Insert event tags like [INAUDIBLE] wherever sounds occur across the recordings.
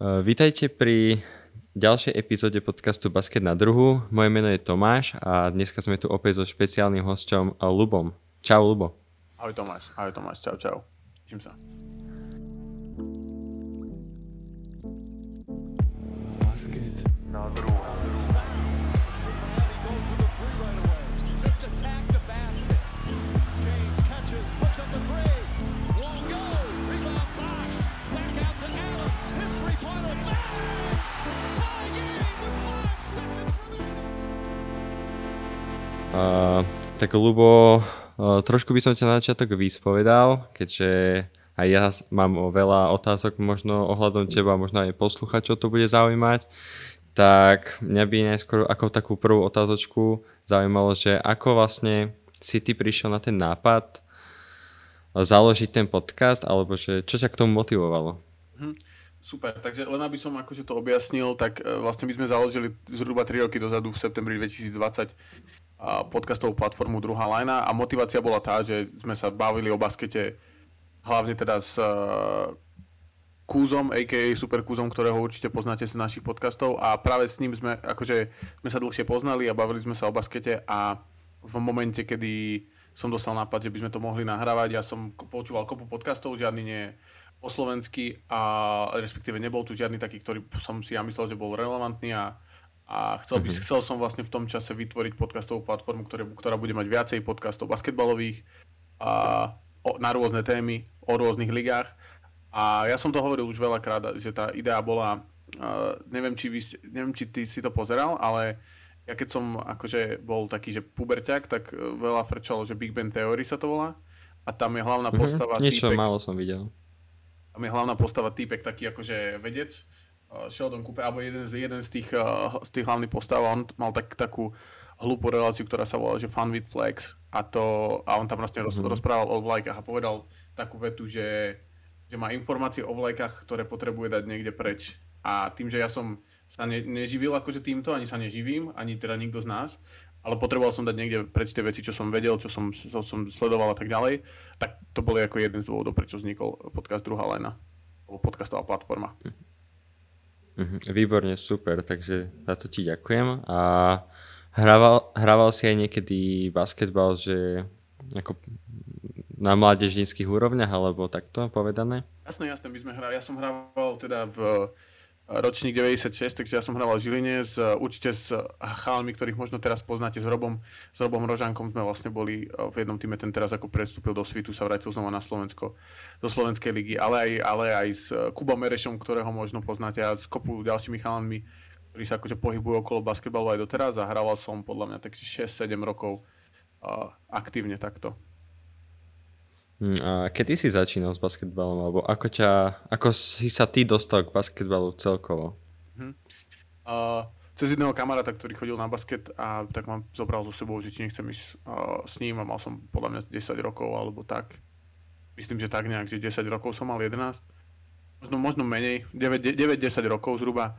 Uh, vítajte pri ďalšej epizóde podcastu Basket na druhu. Moje meno je Tomáš a dneska sme tu opäť so špeciálnym hosťom Lubom. Čau, Lubo. Ahoj Tomáš, ahoj Tomáš, čau, čau. Teším sa. Basket na druhu. Tak Lubo, uh, trošku by som ťa na začiatok vyspovedal, keďže aj ja mám veľa otázok možno ohľadom teba, možno aj posluchačov to bude zaujímať. Tak mňa by najskôr ako takú prvú otázočku zaujímalo, že ako vlastne si ty prišiel na ten nápad založiť ten podcast, alebo že čo ťa k tomu motivovalo? Hm, super, takže len aby som akože to objasnil, tak e, vlastne my sme založili zhruba 3 roky dozadu v septembri 2020 podcastovú platformu Druhá lajna a motivácia bola tá, že sme sa bavili o baskete hlavne teda s uh, Kúzom, a.k.a. Super Kúzom, ktorého určite poznáte z našich podcastov a práve s ním sme, akože, sme sa dlhšie poznali a bavili sme sa o baskete a v momente, kedy som dostal nápad, že by sme to mohli nahrávať, ja som počúval kopu podcastov, žiadny nie po slovensky a respektíve nebol tu žiadny taký, ktorý som si ja myslel, že bol relevantný a a chcel, by, mm-hmm. chcel som vlastne v tom čase vytvoriť podcastovú platformu, ktoré, ktorá bude mať viacej podcastov basketbalových a, o, na rôzne témy, o rôznych ligách. A ja som to hovoril už veľakrát, že tá idea bola, uh, neviem, či vy, neviem, či ty si to pozeral, ale ja keď som akože bol taký, že puberťak, tak veľa frčalo, že Big Bang Theory sa to volá. A tam je hlavná mhm. postava... Mm-hmm. Niečo týpek, málo som videl. Tam je hlavná postava týpek taký akože vedec, Sheldon Cooper, alebo jeden z, jeden z, tých, z tých hlavných postav, on mal tak, takú hlúpu reláciu, ktorá sa volala, že Fun with Flex a, to, a on tam vlastne roz, mm-hmm. rozprával o vlajkách a povedal takú vetu, že, že má informácie o vlajkách, ktoré potrebuje dať niekde preč. A tým, že ja som sa ne, neživil akože týmto, ani sa neživím, ani teda nikto z nás, ale potreboval som dať niekde preč tie veci, čo som vedel, čo som, čo som sledoval a tak ďalej, tak to boli ako jeden z dôvodov, prečo vznikol podcast Druhá Lena, alebo podcastová platforma. Mm-hmm. Mhm, výborne, super, takže za to ti ďakujem. A hrával, hrával si aj niekedy basketbal, že ako na mládežníckých úrovniach, alebo takto povedané? Jasné, jasné, my sme hrali, ja som hrával teda v ročník 96, takže ja som hral v Žiline s, určite s chalmi, ktorých možno teraz poznáte s Robom, s Robom Rožankom sme vlastne boli v jednom týme, ten teraz ako prestúpil do Svitu, sa vrátil znova na Slovensko, do Slovenskej ligy, ale aj, ale aj s Kubom Merešom, ktorého možno poznáte a s kopu ďalšími chalami, ktorí sa akože pohybujú okolo basketbalu aj doteraz a hrával som podľa mňa tak 6-7 rokov uh, aktívne takto. Hm, a kedy si začínal s basketbalom, alebo ako, ťa, ako si sa ty dostal k basketbalu celkovo? Uh-huh. Uh, cez jedného kamaráta, ktorý chodil na basket a tak ma zobral so sebou, že či nechcem ísť uh, s ním a mal som podľa mňa 10 rokov alebo tak. Myslím, že tak nejak, že 10 rokov som mal 11. Možno, možno menej, 9-10 rokov zhruba.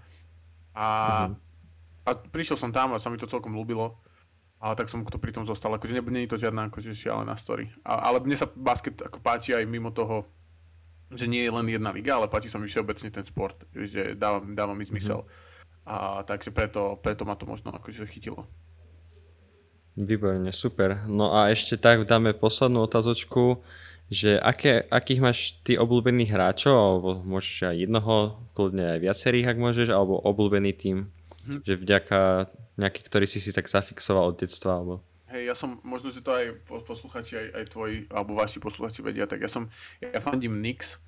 A, uh-huh. a prišiel som tam a sa mi to celkom ľúbilo ale tak som to pri tom zostal. Akože nie, je to žiadna akože šialená story. A, ale mne sa basket ako páči aj mimo toho, že nie je len jedna liga, ale páči sa mi všeobecne ten sport, že dáva, dáva mi zmysel. Mm-hmm. A, takže preto, preto ma to možno akože chytilo. Výborne, super. No a ešte tak dáme poslednú otázočku, že aké, akých máš ty obľúbených hráčov, alebo môžeš aj jednoho, kľudne aj viacerých, ak môžeš, alebo obľúbený tým, hm. že vďaka nejaký, ktorý si si tak zafixoval od detstva, alebo... Hej, ja som, možno, že to aj posluchači, aj, aj tvoji, alebo vaši posluchači vedia, tak ja som, ja fandím Nix,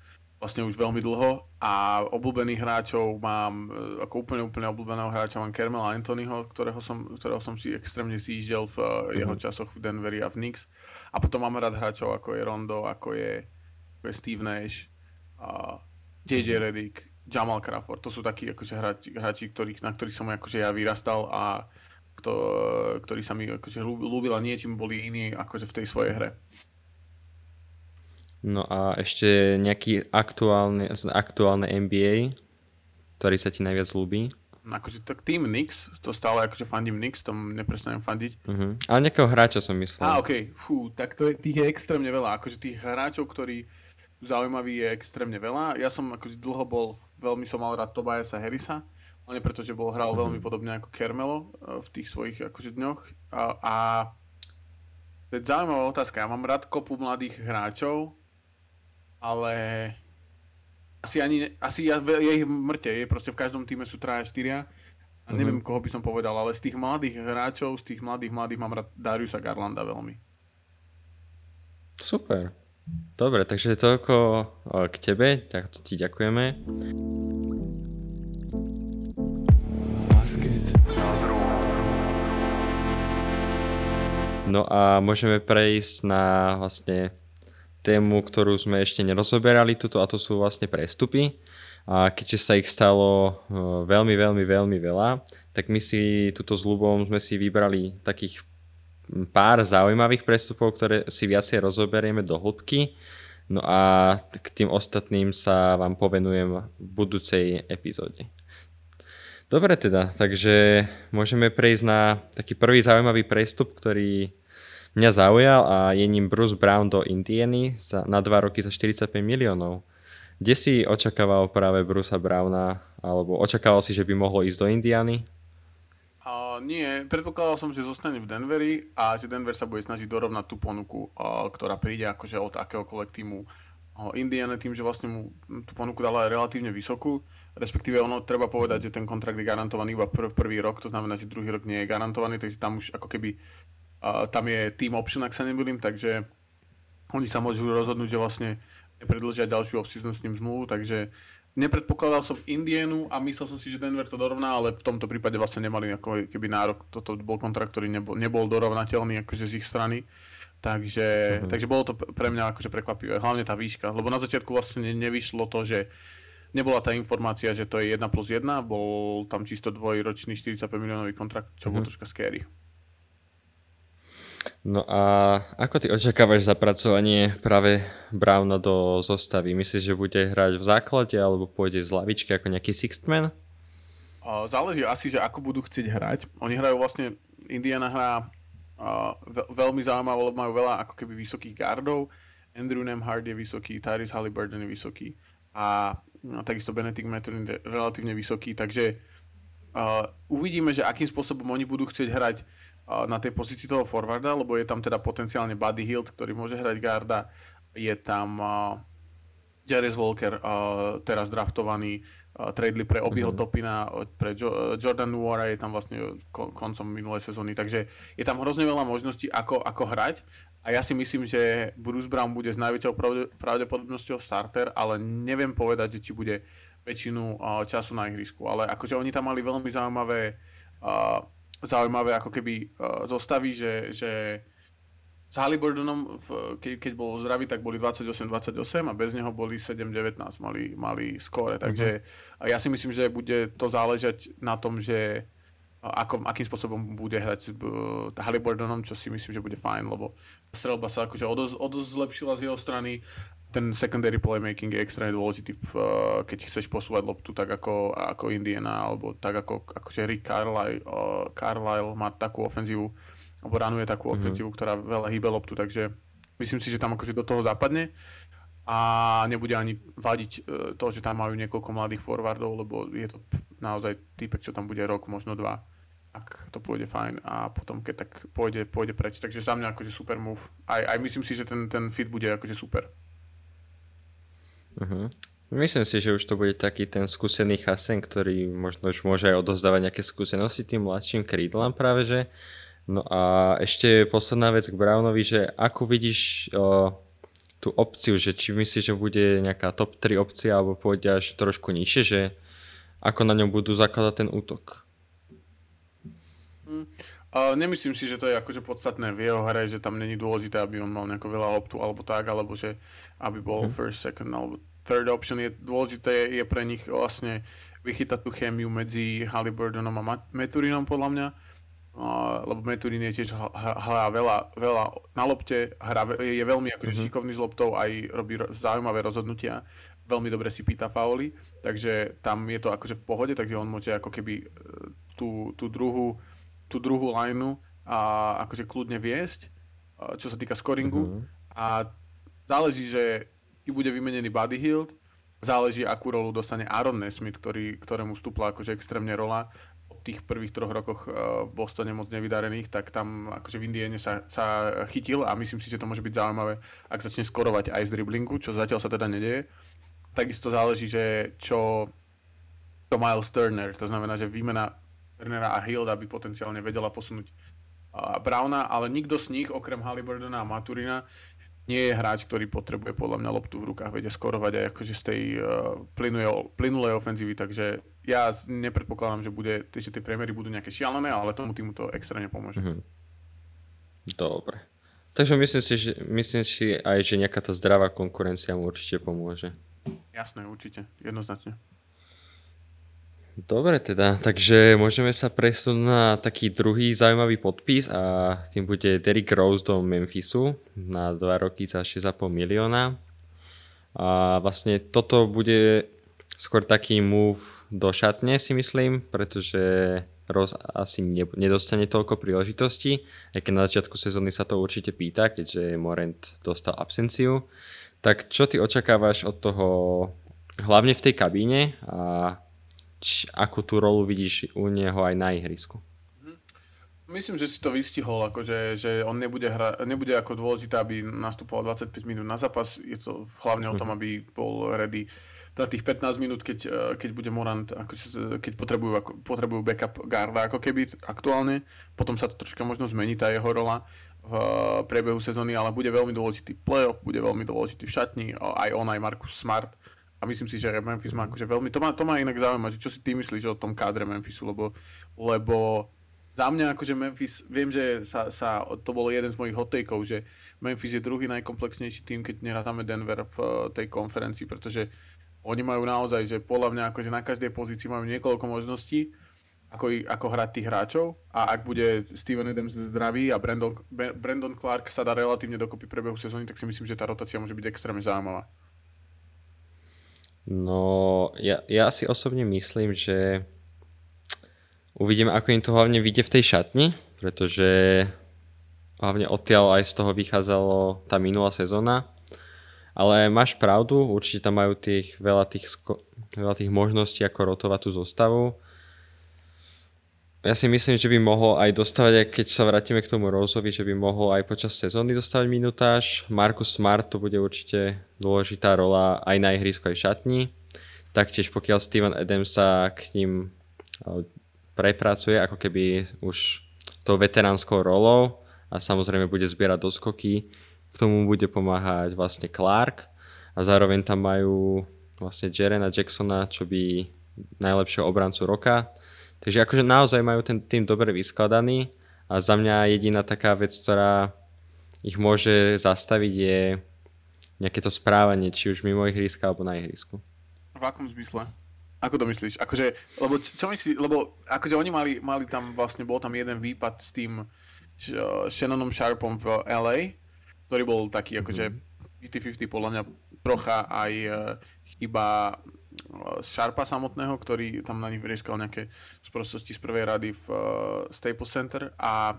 vlastne už veľmi dlho a obľúbených hráčov mám, e, ako úplne úplne obľúbeného hráča mám Kermela Anthonyho, ktorého som, ktorého som si extrémne zjíždel v mm-hmm. jeho časoch v Denveri a v Knicks. A potom mám rád hráčov ako je Rondo, ako je, ako je Steve Nash, a JJ Redick, Jamal Crawford, to sú takí akože hráči, hráči ktorých, na ktorých som akože ja vyrastal a kto, ktorí sa mi akože ľúbil a niečím boli iní akože v tej svojej hre. No a ešte nejaký aktuálne, aktuálne NBA, ktorý sa ti najviac ľúbi? Akože tak tým Knicks, to stále akože fandím Knicks, tom neprestanem fandiť. Uh-huh. Ale nejakého hráča som myslel. Á, okej, okay. fú, tak to je, tých je extrémne veľa, akože tých hráčov, ktorí zaujímavý je extrémne veľa. Ja som akože dlho bol, veľmi som mal rád Tobiasa Harrisa, len preto, že bol hral veľmi podobne ako Kermelo eh, v tých svojich akože dňoch. A, a to je zaujímavá otázka. Ja mám rád kopu mladých hráčov, ale asi ani, asi ja, je ich mŕte, je proste v každom týme sú traja, štyria a neviem, koho by som povedal, ale z tých mladých hráčov, z tých mladých mladých mám rád Dariusa Garlanda veľmi. Super. Dobre, takže toľko eh, k tebe, tak ti ďakujeme. No a môžeme prejsť na vlastne tému, ktorú sme ešte nerozoberali tuto a to sú vlastne prestupy. A keďže sa ich stalo eh, veľmi, veľmi, veľmi veľa, tak my si tuto s Lubom sme si vybrali takých pár zaujímavých prestupov, ktoré si viacej rozoberieme do hĺbky. No a k tým ostatným sa vám povenujem v budúcej epizóde. Dobre teda, takže môžeme prejsť na taký prvý zaujímavý prestup, ktorý mňa zaujal a je ním Bruce Brown do Indiany za, na dva roky za 45 miliónov. Kde si očakával práve Brucea Browna, alebo očakával si, že by mohlo ísť do Indiany? Uh, nie, predpokladal som, že zostane v Denveri a že Denver sa bude snažiť dorovnať tú ponuku, uh, ktorá príde akože od akéhokoľvek týmu uh, Indiana tým, že vlastne mu tú ponuku dala relatívne vysokú, respektíve ono treba povedať, že ten kontrakt je garantovaný iba pr- prvý rok, to znamená, že druhý rok nie je garantovaný, takže tam už ako keby uh, tam je team option, ak sa nebudím, takže oni sa môžu rozhodnúť, že vlastne nepredlžia ďalšiu off-season s ním zmluvu, takže nepredpokladal som Indienu a myslel som si, že Denver to dorovná, ale v tomto prípade vlastne nemali ako keby nárok. Toto bol kontrakt, ktorý nebol, nebol dorovnateľný akože z ich strany. Takže, uh-huh. takže bolo to pre mňa akože prekvapivé, hlavne tá výška, lebo na začiatku vlastne nevyšlo to, že nebola tá informácia, že to je 1 plus 1, bol tam čisto dvojročný 45 miliónový kontrakt, čo uh-huh. bol troška scary. No a ako ty očakávaš zapracovanie práve Browna do zostavy? Myslíš, že bude hrať v základe alebo pôjde z lavičky ako nejaký sixth man? Záleží asi, že ako budú chcieť hrať. Oni hrajú vlastne, Indiana hrá veľmi zaujímavé, lebo majú veľa ako keby vysokých gardov. Andrew Nemhard je vysoký, Tyrese Halliburton je vysoký a no, takisto Benedict Mathurin je relatívne vysoký, takže uh, uvidíme, že akým spôsobom oni budú chcieť hrať na tej pozícii toho forwarda, lebo je tam teda potenciálne Buddy Hilt, ktorý môže hrať garda, je tam Jarez Walker, teraz draftovaný, tradeli pre Obiho mm-hmm. Topina, pre jo- Jordan Nuora je tam vlastne kon- koncom minulej sezóny, takže je tam hrozne veľa možností, ako, ako hrať. A ja si myslím, že Bruce Brown bude s najväčšou pravde- pravdepodobnosťou starter, ale neviem povedať, že či bude väčšinu času na ihrisku, ale akože oni tam mali veľmi zaujímavé uh, zaujímavé ako keby uh, zostaví, že, že s Halliburtonom, v, ke, keď bol zdravý, tak boli 28-28 a bez neho boli 7-19, mali, mali skóre. Takže uh-huh. ja si myslím, že bude to záležať na tom, že ako, akým spôsobom bude hrať s uh, Halliburtonom, čo si myslím, že bude fajn, lebo strelba sa akože o dosť, o dosť zlepšila z jeho strany ten secondary playmaking je extrémne dôležitý, keď chceš posúvať loptu tak ako, ako Indiana, alebo tak ako akože Rick Carlisle, uh, Carlisle má takú ofenzívu, alebo ranuje takú mm-hmm. ofenzívu, ktorá veľa hýbe loptu, takže myslím si, že tam akože do toho zapadne a nebude ani vadiť uh, to, že tam majú niekoľko mladých forwardov, lebo je to naozaj typek, čo tam bude rok, možno dva ak to pôjde fajn a potom keď tak pôjde, pôjde preč. Takže za mňa akože super move. Aj, aj myslím si, že ten, ten fit bude akože super. Uh-huh. Myslím si, že už to bude taký ten skúsený chasen, ktorý možno už môže aj odozdávať nejaké skúsenosti tým mladším krídlám práve, že. No a ešte posledná vec k Brownovi, že ako vidíš o, tú opciu, že či myslíš, že bude nejaká top 3 opcia alebo pôjde až trošku nižšie, že ako na ňom budú zakladať ten útok? Nemyslím si, že to je akože podstatné v jeho hre, že tam není dôležité, aby on mal nejakú veľa loptu alebo tak, alebo že aby bol mm. first, second alebo third option. Je dôležité je pre nich vlastne vychytať tú chémiu medzi Halliburtonom a Meturinom podľa mňa. Uh, lebo Meturin je tiež hrá veľa, veľa na lopte, hrá, je veľmi akože mm-hmm. šikovný s loptou, aj robí zaujímavé rozhodnutia, veľmi dobre si pýta fauly, takže tam je to akože v pohode, takže on môže ako keby e, tú, tú druhú tú druhú lineu a akože kľudne viesť, čo sa týka scoringu. Uh-huh. A záleží, že bude vymenený Buddy Hield, záleží, akú rolu dostane Aaron Nesmith, ktorý, ktorému vstúpla akože extrémne rola od tých prvých troch rokoch v Bostone moc nevydarených, tak tam akože v Indiene sa, sa chytil a myslím si, že to môže byť zaujímavé, ak začne skorovať aj z driblingu, čo zatiaľ sa teda nedieje. Takisto záleží, že čo, čo Miles Turner, to znamená, že výmena Turnera a Hilda by potenciálne vedela posunúť Browna, ale nikto z nich, okrem Halliburtona a Maturina, nie je hráč, ktorý potrebuje podľa mňa loptu v rukách, vedia skorovať aj akože z tej uh, plynulej ofenzívy, takže ja nepredpokladám, že, bude, že tie priemery budú nejaké šialené, ale tomu týmu to extrémne pomôže. Mm-hmm. Dobre. Takže myslím si, že, myslím si aj, že nejaká tá zdravá konkurencia mu určite pomôže. Jasné, určite, jednoznačne. Dobre teda, takže môžeme sa presunúť na taký druhý zaujímavý podpis a tým bude Derrick Rose do Memphisu na 2 roky za 6,5 milióna. A vlastne toto bude skôr taký move do šatne si myslím, pretože Rose asi ne, nedostane toľko príležitostí, aj keď na začiatku sezóny sa to určite pýta, keďže Morent dostal absenciu. Tak čo ty očakávaš od toho hlavne v tej kabíne a či, akú tú rolu vidíš u neho aj na ihrisku? Mhm. Myslím, že si to vystihol, akože, že on nebude, hra, nebude ako dôležité, aby nastupoval 25 minút na zápas. Je to hlavne o tom, mhm. aby bol ready na tých 15 minút, keď, eh, keď bude Morant, akože, keď potrebujú, ako, potrebujú backup guarda ako keby aktuálne. Potom sa to troška možno zmení, tá jeho rola v priebehu sezóny, ale bude veľmi dôležitý playoff, bude veľmi dôležitý v šatni, aj on, aj Marcus Smart a myslím si, že Memphis má akože veľmi, to má, to má inak zaujíma, že čo si ty myslíš o tom kádre Memphisu, lebo, lebo za mňa akože Memphis, viem, že sa, sa, to bolo jeden z mojich hotejkov, že Memphis je druhý najkomplexnejší tým, keď nerátame Denver v eh, tej konferencii, pretože oni majú naozaj, že podľa mňa akože na každej pozícii majú niekoľko možností, ako, ako hrať tých hráčov a ak bude Steven Adams zdravý a Brandon, Brandon Clark sa dá relatívne dokopy prebehu sezóny, tak si myslím, že tá rotácia môže byť extrémne zaujímavá. No, ja, ja si osobne myslím, že uvidíme, ako im to hlavne vyjde v tej šatni, pretože hlavne odtiaľ aj z toho vychádzalo tá minulá sezóna. Ale máš pravdu, určite tam majú tých, veľa, tých, veľa tých možností, ako rotovať tú zostavu ja si myslím, že by mohol aj dostávať, keď sa vrátime k tomu Roseovi, že by mohol aj počas sezóny dostávať minutáž. Marcus Smart to bude určite dôležitá rola aj na ihrisku, aj šatni. Taktiež pokiaľ Steven Adams sa k ním prepracuje, ako keby už tou veteránskou rolou a samozrejme bude zbierať doskoky. K tomu bude pomáhať vlastne Clark a zároveň tam majú vlastne Jerena Jacksona, čo by najlepšieho obrancu roka Takže akože naozaj majú ten tým dobre vyskladaný a za mňa jediná taká vec, ktorá ich môže zastaviť je nejaké to správanie, či už mimo ihriska alebo na ihrisku. V akom zmysle? Ako to myslíš? Akože, lebo čo myslíš, lebo akože oni mali, mali tam vlastne, bol tam jeden výpad s tým Shannonom Sharpom v LA, ktorý bol taký akože 50-50 podľa mňa trocha aj e, chyba Sharpa samotného, ktorý tam na nich vyrieskal nejaké sprostosti z prvej rady v uh, Staples Center a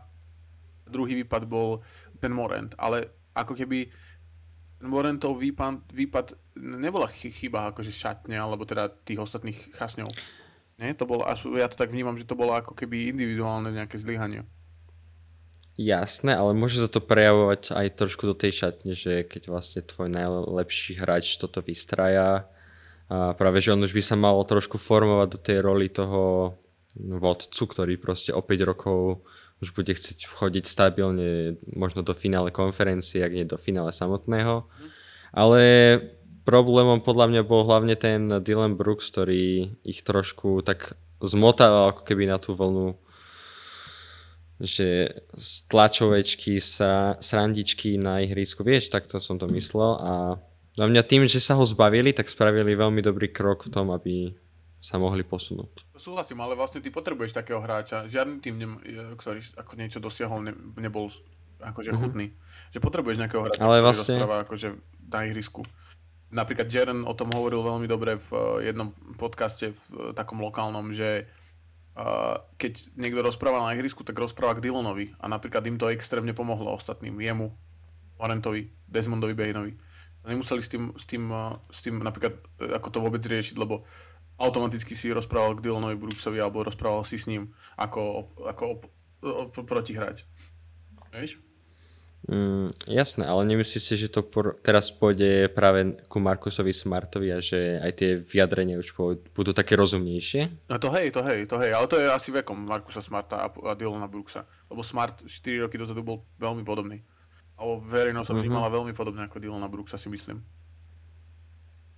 druhý výpad bol ten Morant, ale ako keby ten Morantov výpad, výpad nebola chyba akože šatne, alebo teda tých ostatných chasňov. Nie? To bolo, ja to tak vnímam, že to bolo ako keby individuálne nejaké zlyhanie. Jasné, ale môže sa to prejavovať aj trošku do tej šatne, že keď vlastne tvoj najlepší hráč toto vystraja, a práve, že on už by sa mal trošku formovať do tej roli toho vodcu, ktorý proste o 5 rokov už bude chcieť chodiť stabilne možno do finále konferencie, ak nie do finále samotného. Ale problémom podľa mňa bol hlavne ten Dylan Brooks, ktorý ich trošku tak zmotával ako keby na tú vlnu že tlačovečky, sa, srandičky na ihrisku, vieš, takto som to myslel a za mňa tým, že sa ho zbavili, tak spravili veľmi dobrý krok v tom, aby sa mohli posunúť. Súhlasím, ale vlastne ty potrebuješ takého hráča. Žiadny tým, ne, ktorý ako niečo dosiahol, ne, nebol akože mm-hmm. chutný. Že potrebuješ nejakého hráča, ale vlastne... rozpráva akože na ihrisku. Napríklad Jaren o tom hovoril veľmi dobre v eh, jednom podcaste v eh, takom lokálnom, že keď niekto rozpráva na ihrisku, tak rozpráva k Dylonovi a napríklad im to extrémne pomohlo ostatným, jemu, Morentovi, Desmondovi Bainovi Nemuseli s tým, s tým, uh, s tým napríklad, uh, ako to vôbec riešiť, lebo automaticky si brook k Dylanovi Brooksovi alebo rozprával si s ním ako, ako op, op, protihráč. Vieš? Mm, jasné, ale nemyslíš si, že to por- teraz pôjde práve ku Markusovi Smartovi a že aj tie vyjadrenia už budú také rozumnejšie? No to hej, to hej, to hej, ale to je asi vekom Markusa Smarta a, a Dylana Brooksa. Lebo Smart 4 roky dozadu bol veľmi podobný. Alebo verejnosť sa mm-hmm. veľmi podobne ako Dylana Brooksa si myslím.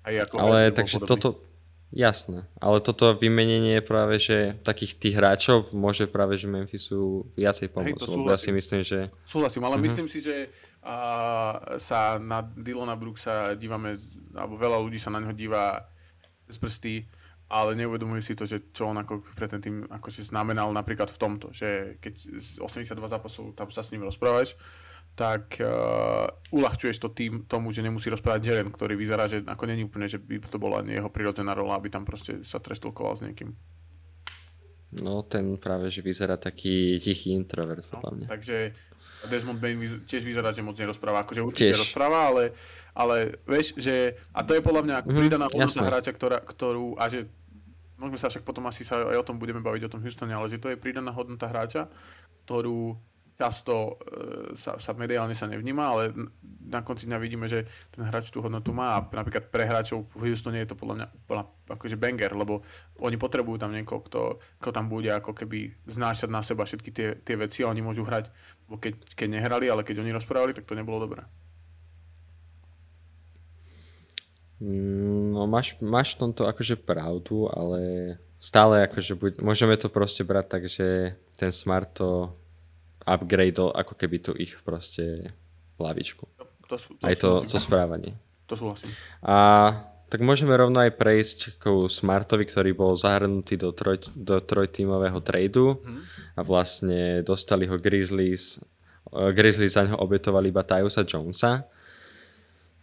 Aj ako ale takže toto, Jasné, ale toto vymenenie práve, že takých tých hráčov môže práve, že Memphisu viacej pomôcť, Hej, lebo ja si myslím, že... Súhlasím, ale uh-huh. myslím si, že a, sa na Dylona Brooksa dívame, alebo veľa ľudí sa na neho díva z prsty, ale neuvedomuje si to, že čo on ako pre ten tým akože znamenal napríklad v tomto, že keď 82 zápasov tam sa s ním rozprávaš, tak uh, uľahčuješ to tým, tomu, že nemusí rozprávať Jaren, ktorý vyzerá, že ako není úplne, že by to bola jeho prirodzená rola, aby tam proste sa trestolkoval s niekým. No, ten práve, že vyzerá taký tichý introvert, no, podľa mňa. Takže Desmond Bain tiež vyzerá, že moc nerozpráva, akože určite tiež. rozpráva, ale, ale vieš, že, a to je podľa mňa mm, pridaná hodnota hráča, ktorá, ktorú, a že môžeme sa však potom asi sa aj o tom budeme baviť, o tom Houstone, ale že to je pridaná hodnota hráča, ktorú často e, sa, sa mediálne sa nevníma, ale na konci dňa vidíme, že ten hráč tú hodnotu má a napríklad pre hráčov v Houstone je to podľa mňa úplne akože banger, lebo oni potrebujú tam niekoho, kto, kto tam bude ako keby znášať na seba všetky tie, tie veci a oni môžu hrať, lebo keď, keď nehrali, ale keď oni rozprávali, tak to nebolo dobré. Mm, no máš, máš v tomto akože pravdu, ale stále akože buď, môžeme to proste brať tak, že ten Smart to upgrade ako keby tu ich proste lavičku. To, to, to aj to, to správanie. To súhlasím. A tak môžeme rovno aj prejsť k Smartovi, ktorý bol zahrnutý do, troj, do trojtímového tradu hmm. a vlastne dostali ho Grizzlies. Eh, Grizzlies za neho obetovali iba Tyusa Jonesa.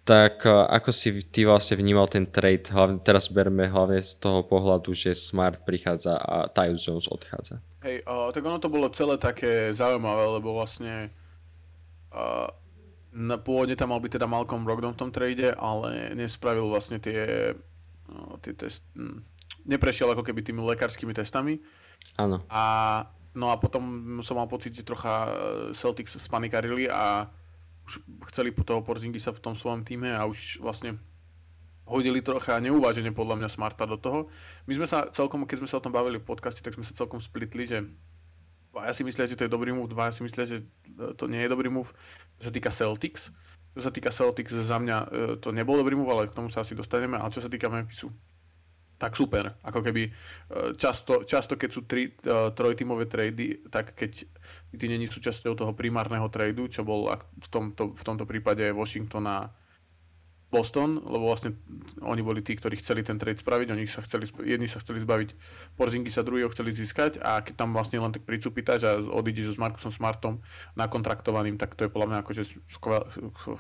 Tak eh, ako si ty vlastne vnímal ten trade? Hlavne, teraz berme hlavne z toho pohľadu, že Smart prichádza a Tyus Jones odchádza. Hej, uh, tak ono to bolo celé také zaujímavé, lebo vlastne uh, na, pôvodne tam mal byť teda Malcolm Brogdon v tom trade, ale nespravil vlastne tie, uh, tie test, hm, neprešiel ako keby tými lekárskymi testami. Áno. A no a potom som mal pocit, že trocha Celtics spanikarili a už chceli po toho Porzingisa v tom svojom týme a už vlastne hodili trocha neuvážene podľa mňa Smarta do toho. My sme sa celkom, keď sme sa o tom bavili v podcaste, tak sme sa celkom splitli, že ja si myslia, že to je dobrý move, dva si myslia, že to nie je dobrý move. Čo sa týka Celtics, čo sa týka Celtics, za mňa e, to nebol dobrý move, ale k tomu sa asi dostaneme. Ale čo sa týka Memphisu, tak super. Ako keby e, často, často keď sú tri, e, trojtímové trady, tak keď ty není súčasťou toho primárneho tradu, čo bol v tomto, v tomto prípade Washington a Boston, lebo vlastne oni boli tí, ktorí chceli ten trade spraviť, oni sa chceli, jedni sa chceli zbaviť Porzingy sa druhý ho chceli získať a keď tam vlastne len tak pricupítaš a odídeš s Markusom Smartom nakontraktovaným, tak to je podľa mňa akože skvelá,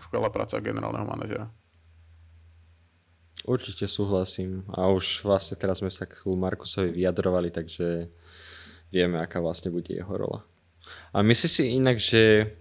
skvelá práca generálneho manažera. Určite súhlasím a už vlastne teraz sme sa k Markusovi vyjadrovali, takže vieme, aká vlastne bude jeho rola. A myslíš si inak, že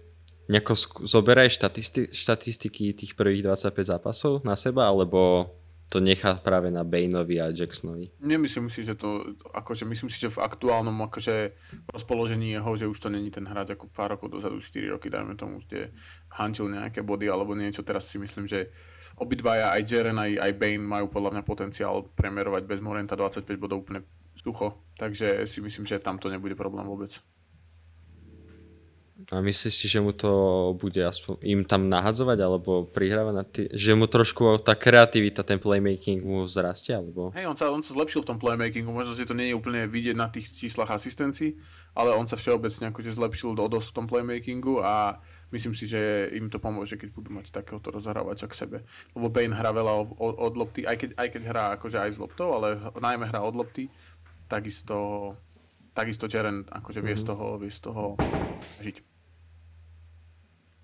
nejako zoberaj štatisti- štatistiky tých prvých 25 zápasov na seba, alebo to nechá práve na Baneovi a Jacksonovi? Nemyslím si, že to, akože myslím si, že v aktuálnom akože rozpoložení jeho, že už to není ten hráč ako pár rokov dozadu, 4 roky, dajme tomu, kde hančil nejaké body alebo niečo. Teraz si myslím, že obidvaja, aj Jaren, aj, aj Bane majú podľa mňa potenciál premerovať bez Morenta 25 bodov úplne sucho. Takže si myslím, že tam to nebude problém vôbec. A myslíš si, že mu to bude aspoň im tam nahadzovať, alebo prihrávať na tý, že mu trošku tá kreativita, ten playmaking mu zrastie, alebo? Hej, on sa, on sa zlepšil v tom playmakingu, možno si to nie je úplne vidieť na tých číslach asistencií, ale on sa všeobecne akože zlepšil do dosť v tom playmakingu a myslím si, že im to pomôže, keď budú mať takéhoto rozhrávača k sebe. Lebo Bane hrá veľa od, od lopty, aj keď, aj keď hrá akože aj z loptou, ale najmä hrá od lopty, takisto takisto Jaren akože vie, mm-hmm. z mhm. toho, vie z toho žiť.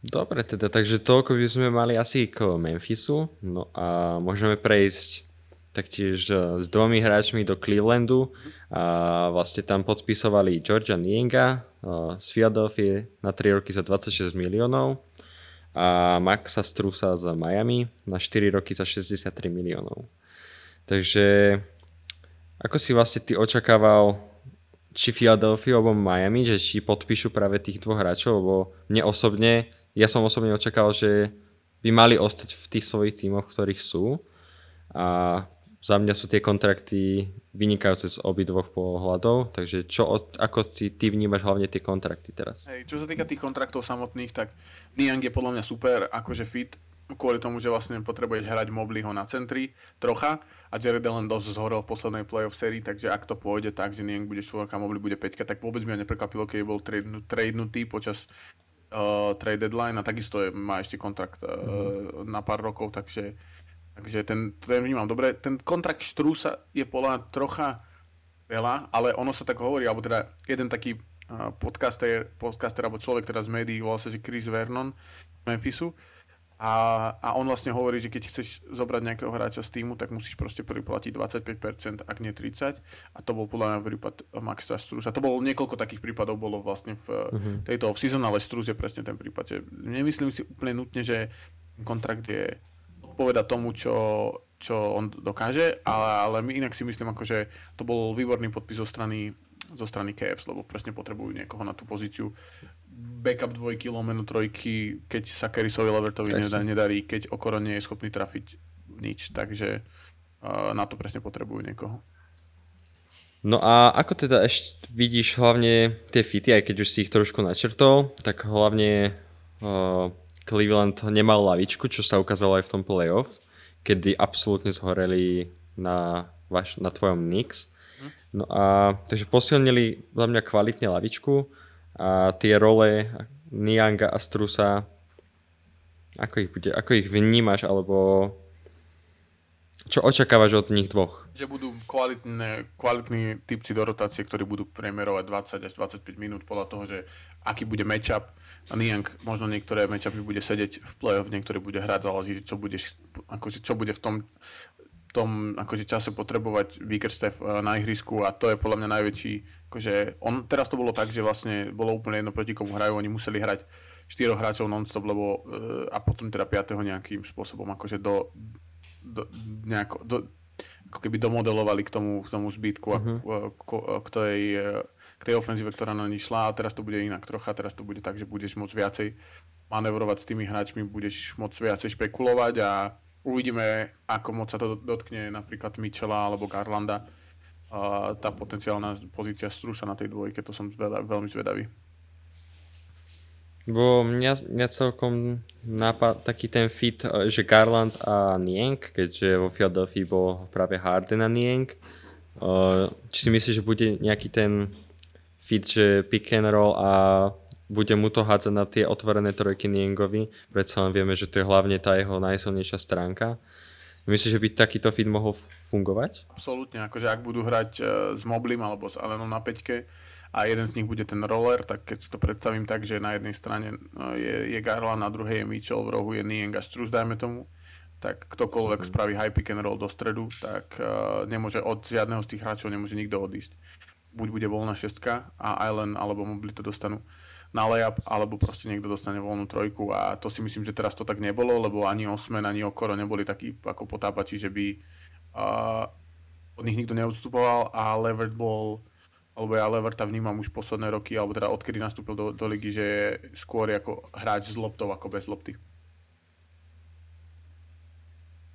Dobre teda, takže toľko by sme mali asi k Memphisu. No a môžeme prejsť taktiež e, s dvomi hráčmi do Clevelandu. A vlastne tam podpisovali Georgia Nienga e, z Philadelphia na 3 roky za 26 miliónov a Maxa Strusa z Miami na 4 roky za 63 miliónov. Takže ako si vlastne ty očakával či Philadelphia alebo Miami, že či podpíšu práve tých dvoch hráčov, lebo mne osobne, ja som osobne očakával, že by mali ostať v tých svojich tímoch, v ktorých sú. A za mňa sú tie kontrakty vynikajúce z obidvoch pohľadov, takže čo, ako si ty vnímaš hlavne tie kontrakty teraz? Hej, čo sa týka tých kontraktov samotných, tak Niang je podľa mňa super, akože fit, kvôli tomu, že vlastne potrebuješ hrať Mobleyho na centri trocha. A Jared Allen dosť zhorel v poslednej playoff sérii, takže ak to pôjde tak, že Niang bude 4 a Mobley bude 5, tak vôbec mi neprekvapilo, keď bol tradenutý počas uh, trade deadline a takisto je, má ešte kontrakt uh, mm. na pár rokov, takže Takže ten, ten vnímam dobre. Ten kontrakt Štrusa je podľa trocha veľa, ale ono sa tak hovorí, alebo teda jeden taký uh, podcaster, podcaster alebo človek teraz z médií, volá sa, že Chris Vernon z Memphisu. A, a on vlastne hovorí, že keď chceš zobrať nejakého hráča z týmu, tak musíš proste priplatiť 25%, ak nie 30%. A to bol podľa mňa prípad Maxa Strusa. To bolo niekoľko takých prípadov bolo vlastne v uh-huh. tejto off-season, ale Strus je presne ten prípad. Že nemyslím si úplne nutne, že kontrakt je odpoveda tomu, čo, čo on dokáže, ale, ale my inak si myslím, ako, že to bol výborný podpis zo strany, zo strany KFs, lebo presne potrebujú niekoho na tú pozíciu backup dvojky, lomeno trojky, keď sa Kerisovi Levertovi nedá, nedarí, keď Okoro nie je schopný trafiť nič, takže uh, na to presne potrebujú niekoho. No a ako teda ešte vidíš hlavne tie fity, aj keď už si ich trošku načrtol, tak hlavne uh, Cleveland nemal lavičku, čo sa ukázalo aj v tom playoff, kedy absolútne zhoreli na, vaš, na tvojom Knicks. No a takže posilnili za mňa kvalitne lavičku a tie role Nianga a Strusa ako ich, bude, ako ich vnímaš, alebo čo očakávaš od nich dvoch? Že budú kvalitné, kvalitní typci do rotácie, ktorí budú premerovať 20 až 25 minút podľa toho, že aký bude matchup, a Niang možno niektoré matchupy bude sedieť v play-off, niektoré bude hrať, záleží, čo bude, akože, čo bude v tom, tom akože čase potrebovať Bickerstaff eh, na ihrisku a to je podľa mňa najväčší, akože on, teraz to bolo tak, že vlastne bolo úplne jedno proti komu hrajú, oni museli hrať štyroch hráčov non-stop, lebo eh, a potom teda piatého nejakým spôsobom akože do, do nejako, do, ako keby domodelovali k tomu, k tomu zbytku a mhm. k, k tej k tej ofenzíve, ktorá na ní šla a teraz to bude inak trocha, teraz to bude tak, že budeš môcť viacej manevrovať s tými hráčmi, budeš môcť viacej špekulovať a uvidíme, ako moc sa to dotkne napríklad Michela alebo Garlanda. A tá potenciálna pozícia Strusa na tej dvojke, to som zvedavý, veľmi zvedavý. Bo mňa, mňa celkom nápad, taký ten fit, že Garland a Nieng, keďže vo Philadelphia bol práve Harden a Nieng, či si myslíš, že bude nejaký ten fit, že pick and roll a bude mu to hádzať na tie otvorené trojky Niengovi. Predsa len vieme, že to je hlavne tá jeho najsilnejšia stránka. Myslíš, že by takýto fit mohol fungovať? Absolútne, akože ak budú hrať uh, s Moblim alebo s Alenom na peťke a jeden z nich bude ten roller, tak keď si to predstavím tak, že na jednej strane uh, je, je Garland, na druhej je Mitchell, v rohu je Nieng a Struz, dajme tomu, tak ktokoľvek mm-hmm. spraví high pick and roll do stredu, tak uh, nemôže od žiadneho z tých hráčov nemôže nikto odísť buď bude voľná šestka a Island alebo Mobley to dostanú na layup, alebo proste niekto dostane voľnú trojku. A to si myslím, že teraz to tak nebolo, lebo ani Osmen, ani Okoro neboli takí ako potápači, že by uh, od nich nikto neodstupoval. A Levert bol alebo ja Leverta vnímam už posledné roky, alebo teda odkedy nastúpil do, do ligy, že je skôr ako hráč s loptou ako bez lopty.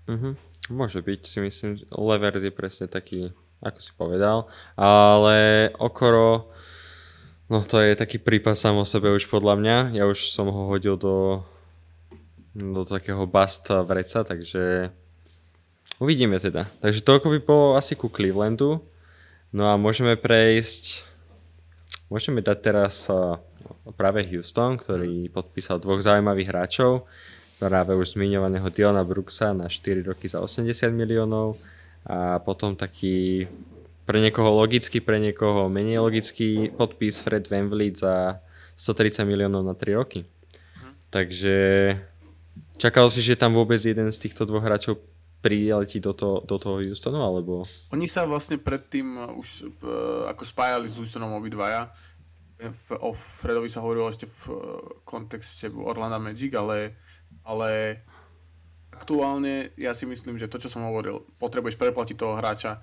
Mhm, môže byť, si myslím, Levert je presne taký ako si povedal. Ale Okoro, no to je taký prípad sám o sebe už podľa mňa. Ja už som ho hodil do, do takého basta vreca, takže uvidíme teda. Takže toľko by bolo asi ku Clevelandu. No a môžeme prejsť, môžeme dať teraz práve Houston, ktorý podpísal dvoch zaujímavých hráčov práve už zmiňovaného Diona Brooksa na 4 roky za 80 miliónov a potom taký pre niekoho logický, pre niekoho menej logický podpis Fred VanVleet za 130 miliónov na 3 roky. Hm. Takže čakal si, že tam vôbec jeden z týchto dvoch hráčov priletí do, to, do toho Houstonu, alebo? Oni sa vlastne predtým už uh, ako spájali s Houstonom obidvaja. O Fredovi sa hovorilo ešte v uh, kontexte Orlando Magic, ale ale aktuálne ja si myslím, že to, čo som hovoril, potrebuješ preplatiť toho hráča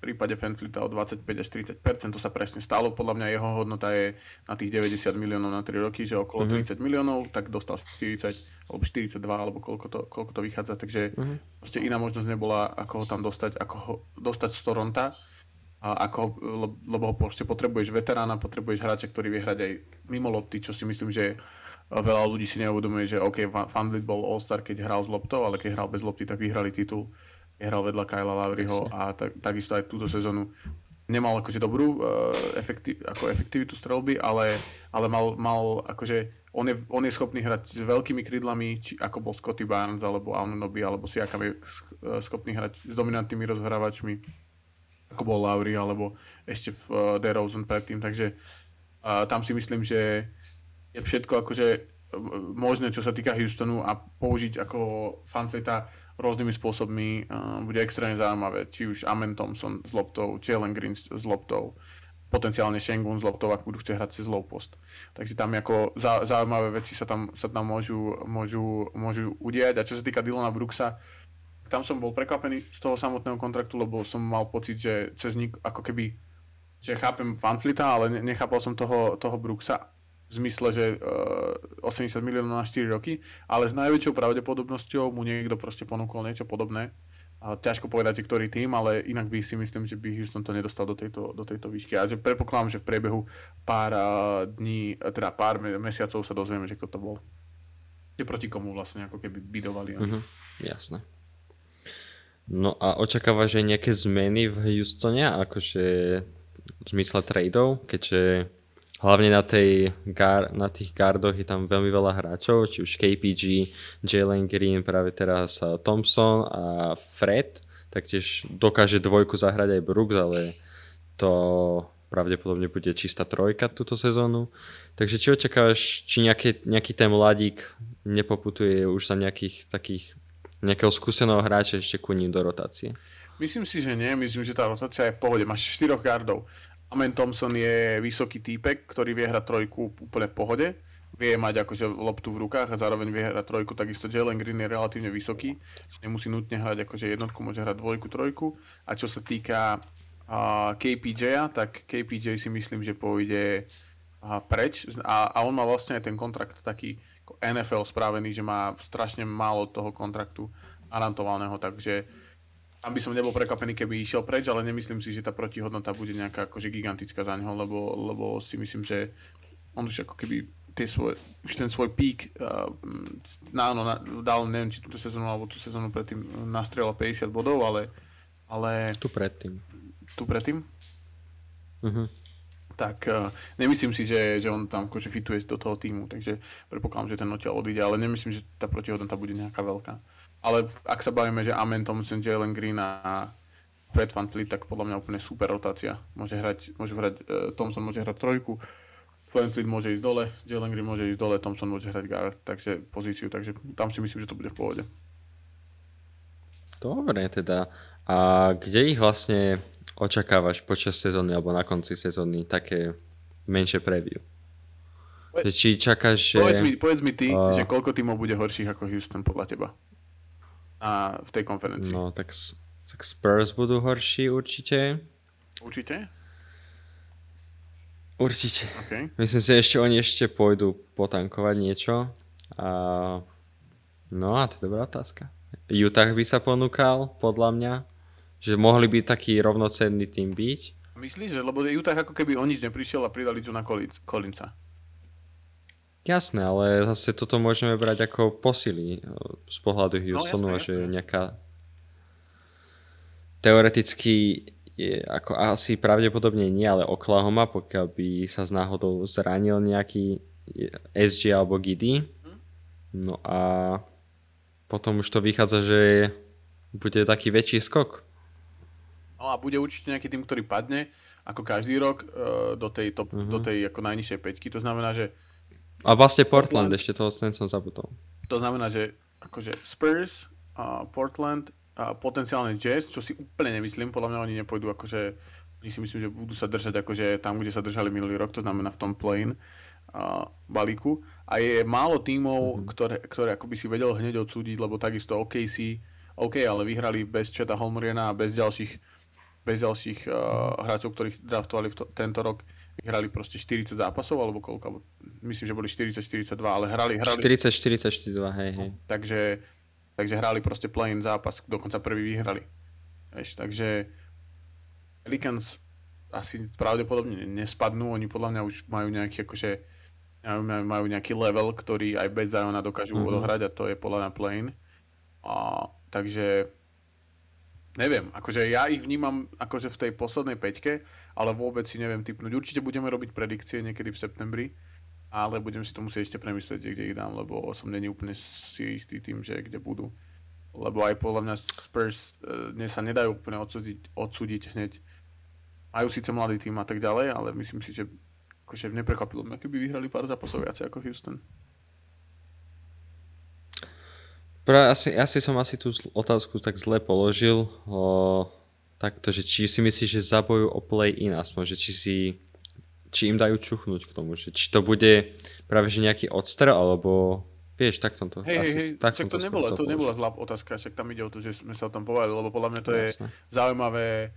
v prípade Fanflita o 25 až 30% to sa presne stalo. Podľa mňa jeho hodnota je na tých 90 miliónov na 3 roky, že okolo mm-hmm. 30 miliónov, tak dostal 40 alebo 42 alebo koľko to, koľko to vychádza, takže mm-hmm. proste iná možnosť nebola, ako ho tam dostať, ako ho dostať z Toronta a ako, lebo ho proste potrebuješ veterána, potrebuješ hráča, ktorý vie hrať aj mimo lopty, čo si myslím, že veľa ľudí si neuvedomuje, že OK, Fanlit bol All-Star, keď hral s loptou, ale keď hral bez lopty, tak vyhrali titul. Hral vedľa Kyla Lavryho a tak, takisto aj túto sezónu. Nemal akože dobrú uh, efekti- ako efektivitu strelby, ale, ale mal, mal akože on je, on je schopný hrať s veľkými krídlami, či ako bol Scotty Barnes, alebo Anunoby, alebo si aká je schopný hrať s dominantnými rozhrávačmi, ako bol Lowry, alebo ešte v uh, DeRozan predtým, takže uh, tam si myslím, že je všetko akože možné, čo sa týka Houstonu a použiť ako fanfleta rôznymi spôsobmi uh, bude extrémne zaujímavé, či už Amen Thompson s loptou, Jalen Green s, loptou, potenciálne Shengun s loptou, ak budú chcieť hrať cez low post. Takže tam ako zaujímavé veci sa tam, sa tam môžu, môžu, môžu udiať. A čo sa týka Dylana Brooksa, tam som bol prekvapený z toho samotného kontraktu, lebo som mal pocit, že cez nik ako keby, že chápem Fanflita, ale nechápal som toho, toho Brooksa v zmysle, že uh, eh, 80 miliónov na 4 roky, ale s najväčšou pravdepodobnosťou mu niekto proste ponúkol niečo podobné. A ťažko povedať, že ktorý tým, ale inak by si myslím, že by Houston to nedostal do tejto, do tejto výšky. A že predpokladám, že v priebehu pár uh, dní, teda pár mesiacov sa dozvieme, že kto to bol. Je proti komu vlastne, ako keby bidovali. Uh-huh. Jasné. No a očakávaš aj nejaké zmeny v Houstone, akože v zmysle tradeov, keďže hlavne na, tej, na tých gardoch je tam veľmi veľa hráčov, či už KPG, Jalen Green, práve teraz Thompson a Fred, taktiež dokáže dvojku zahrať aj Brooks, ale to pravdepodobne bude čistá trojka túto sezónu. Takže či očakávaš, či nejaký, nejaký ten mladík nepoputuje už za nejakých takých nejakého skúseného hráča ešte ku ním do rotácie? Myslím si, že nie. Myslím, že tá rotácia je v pohode. Máš štyroch gardov. Amen Thompson je vysoký týpek, ktorý vie hrať trojku úplne v pohode. Vie mať akože loptu v rukách a zároveň vie hrať trojku. Takisto Jalen Green je relatívne vysoký. Nemusí nutne hrať akože jednotku, môže hrať dvojku, trojku. A čo sa týka uh, KPJ, tak KPJ si myslím, že pôjde uh, preč. A, a on má vlastne aj ten kontrakt taký NFL spravený, že má strašne málo toho kontraktu garantovaného, takže tam by som nebol prekvapený, keby išiel preč, ale nemyslím si, že tá protihodnota bude nejaká akože gigantická za neho, lebo, lebo si myslím, že on už ako keby tie svoje, už ten svoj pík uh, áno, na, dal, neviem, či túto sezónu alebo tú sezónu predtým nastrelal 50 bodov, ale, ale... Tu predtým. Tu predtým? Uh-huh. Tak uh, nemyslím si, že, že on tam akože fituje do toho týmu, takže predpokladám, že ten odtiaľ odíde, ale nemyslím, že tá protihodnota bude nejaká veľká. Ale ak sa bavíme, že Amen Thompson, Jalen Green a Fred Van Fleet, tak podľa mňa úplne super rotácia. Môže hrať, môže hrať uh, Thompson môže hrať trojku, Van Fleet môže ísť dole, Jalen Green môže ísť dole, Thompson môže hrať guard, takže pozíciu, takže tam si myslím, že to bude v pohode. Dobre teda. A kde ich vlastne očakávaš počas sezóny alebo na konci sezóny také menšie preview? Či čakáš, že... Povedz mi, povedz mi ty, uh, že koľko týmov bude horších ako Houston podľa teba? A v tej konferencii. No, tak, tak Spurs budú horší určite. Určite? Určite. Okay. Myslím si, ešte oni ešte pôjdu potankovať niečo. A... No a to je dobrá otázka. Utah by sa ponúkal, podľa mňa. Že mohli by taký rovnocenný tým byť. Myslíš, že? Lebo Utah ako keby o nič neprišiel a pridali na Collinsa. Jasné, ale zase toto môžeme brať ako posily eh, z pohľadu no, Houstonu, no, jasné, že jasné. nejaká teoreticky je ako asi pravdepodobne nie, ale Oklahoma, pokiaľ by sa z náhodou zranil nejaký SG alebo Giddy. Mhm. No a potom už to vychádza, že bude taký väčší skok. No a bude určite nejaký tým, ktorý padne, ako každý rok, eh, do tej, top, uh-huh. do tej ako najnižšej peťky. To znamená, že a vlastne Portland, Portland. ešte toho ten som zabudol. To znamená, že akože Spurs, uh, Portland, a potenciálne Jazz, čo si úplne nemyslím, podľa mňa oni nepôjdu akože, oni si myslím, že budú sa držať akože tam, kde sa držali minulý rok, to znamená v tom plane. uh, balíku a je málo tímov, mm-hmm. ktoré, ktoré akoby si vedel hneď odsúdiť, lebo takisto OKC, OK, ale vyhrali bez Cheta Holmriena a bez ďalších, bez ďalších uh, hráčov, ktorých draftovali v to, tento rok vyhrali proste 40 zápasov, alebo koľko, alebo myslím, že boli 40-42, ale hrali... hrali 40-42, hej, hej. takže, takže hrali proste play-in zápas, dokonca prvý vyhrali. Vieš, takže Pelicans asi pravdepodobne nespadnú, oni podľa mňa už majú nejaký akože majú, majú nejaký level, ktorý aj bez Ziona dokážu mm-hmm. odohrať a to je podľa mňa plane. A, takže neviem, akože ja ich vnímam akože v tej poslednej peťke, ale vôbec si neviem typnúť. Určite budeme robiť predikcie niekedy v septembri, ale budem si to musieť ešte premyslieť, kde ich dám, lebo som není úplne si istý tým, že kde budú. Lebo aj podľa mňa Spurs uh, dnes sa nedajú úplne odsúdiť, odsúdiť hneď majú síce mladý tým a tak ďalej, ale myslím si, že akože neprekvapilo mňa, keby vyhrali pár zápasov viacej ako Houston. Pra, asi, asi som asi tú otázku tak zle položil. O, takto, že či si myslíš, že zabojú o play-in aspoň, že či si či im dajú čuchnúť k tomu, že či to bude práve že nejaký odstrel, alebo vieš, tak som to... Hej, asi, hej, tak som to, to, nebola, to nebola zlá otázka, však tam ide o to, že sme sa o tom povedali, lebo podľa mňa to Jasne. je zaujímavé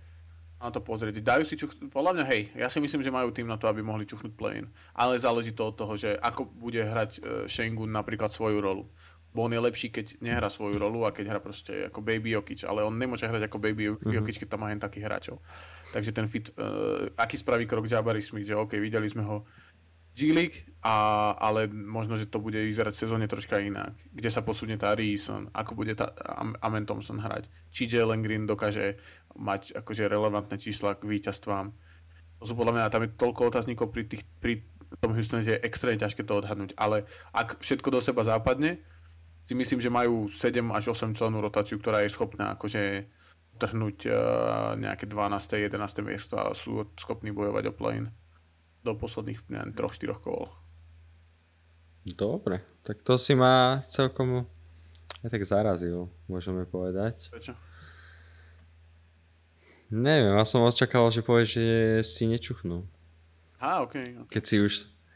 na to pozrieť. Dajú si čuchnúť, podľa mňa hej, ja si myslím, že majú tým na to, aby mohli čuchnúť play-in, ale záleží to od toho, že ako bude hrať uh, Shengun napríklad svoju rolu. Bo on je lepší, keď nehrá svoju rolu a keď hrá proste ako Baby Jokic, ale on nemôže hrať ako Baby mm-hmm. Jokic, keď tam má hen takých hráčov. Takže ten fit, uh, aký spraví krok Jabari Smith, že OK, videli sme ho G-League, a, ale možno, že to bude vyzerať v sezóne troška inak. Kde sa posunie tá Reason, ako bude tá Amen Thompson hrať. Či Jalen Green dokáže mať akože relevantné čísla k víťazstvám. To sú podľa mňa, tam je toľko otáznikov pri, tých, pri tom Houstone, že je extrémne ťažké to odhadnúť. Ale ak všetko do seba západne, si myslím, že majú 7 až 8 členú rotáciu, ktorá je schopná akože trhnúť uh, nejaké 12. 11. miesto a sú schopní bojovať o play do posledných neviem, 3-4 kol. Dobre, tak to si ma celkom aj tak zarazil, môžeme povedať. Prečo? Neviem, ja som očakával, že povieš, že si nečuchnú. Á, okay, okay. Keď si už,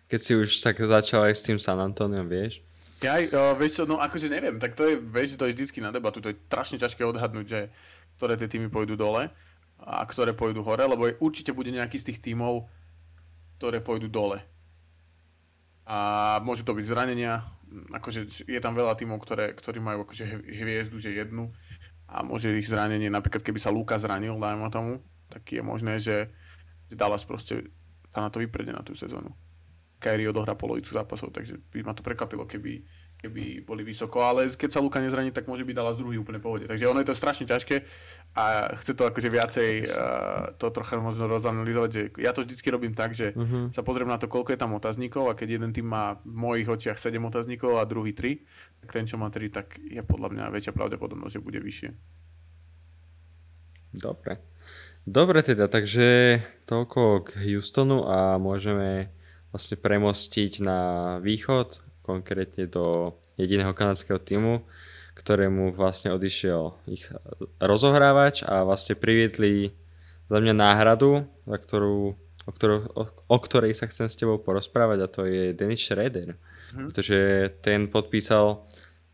keď si už tak začal aj s tým San Antoniom, vieš? Ja, uh, vieš čo, no akože neviem, tak to je, vieš, to je vždycky na debatu, to je strašne ťažké odhadnúť, že ktoré tie týmy pôjdu dole a ktoré pôjdu hore, lebo je, určite bude nejaký z tých týmov, ktoré pôjdu dole. A môžu to byť zranenia, akože je tam veľa tímov, ktoré, ktorí majú akože hviezdu, že jednu a môže ich zranenie, napríklad keby sa Luka zranil, dajme tomu, tak je možné, že, že Dallas proste sa na to vyprede na tú sezónu. Kyrie odohrá polovicu zápasov, takže by ma to prekvapilo, keby, keby boli vysoko, ale keď sa Luka nezraní, tak môže byť Dallas druhý úplne pohode. Takže ono je to strašne ťažké a chce to akože viacej uh, to trocha možno rozanalizovať, ja to vždycky robím tak, že uh-huh. sa pozriem na to, koľko je tam otáznikov a keď jeden tým má v mojich očiach 7 otáznikov a druhý 3, tak ten, čo má 3, tak je podľa mňa väčšia pravdepodobnosť, že bude vyššie. Dobre. Dobre teda, takže toľko k Houstonu a môžeme vlastne premostiť na východ, konkrétne do jediného kanadského týmu, ktorému vlastne odišiel ich rozohrávač a vlastne priviedli za mňa náhradu, za ktorú, o, ktorú, o, o ktorej sa chcem s tebou porozprávať a to je Dennis Schroeder. Hm. Pretože ten podpísal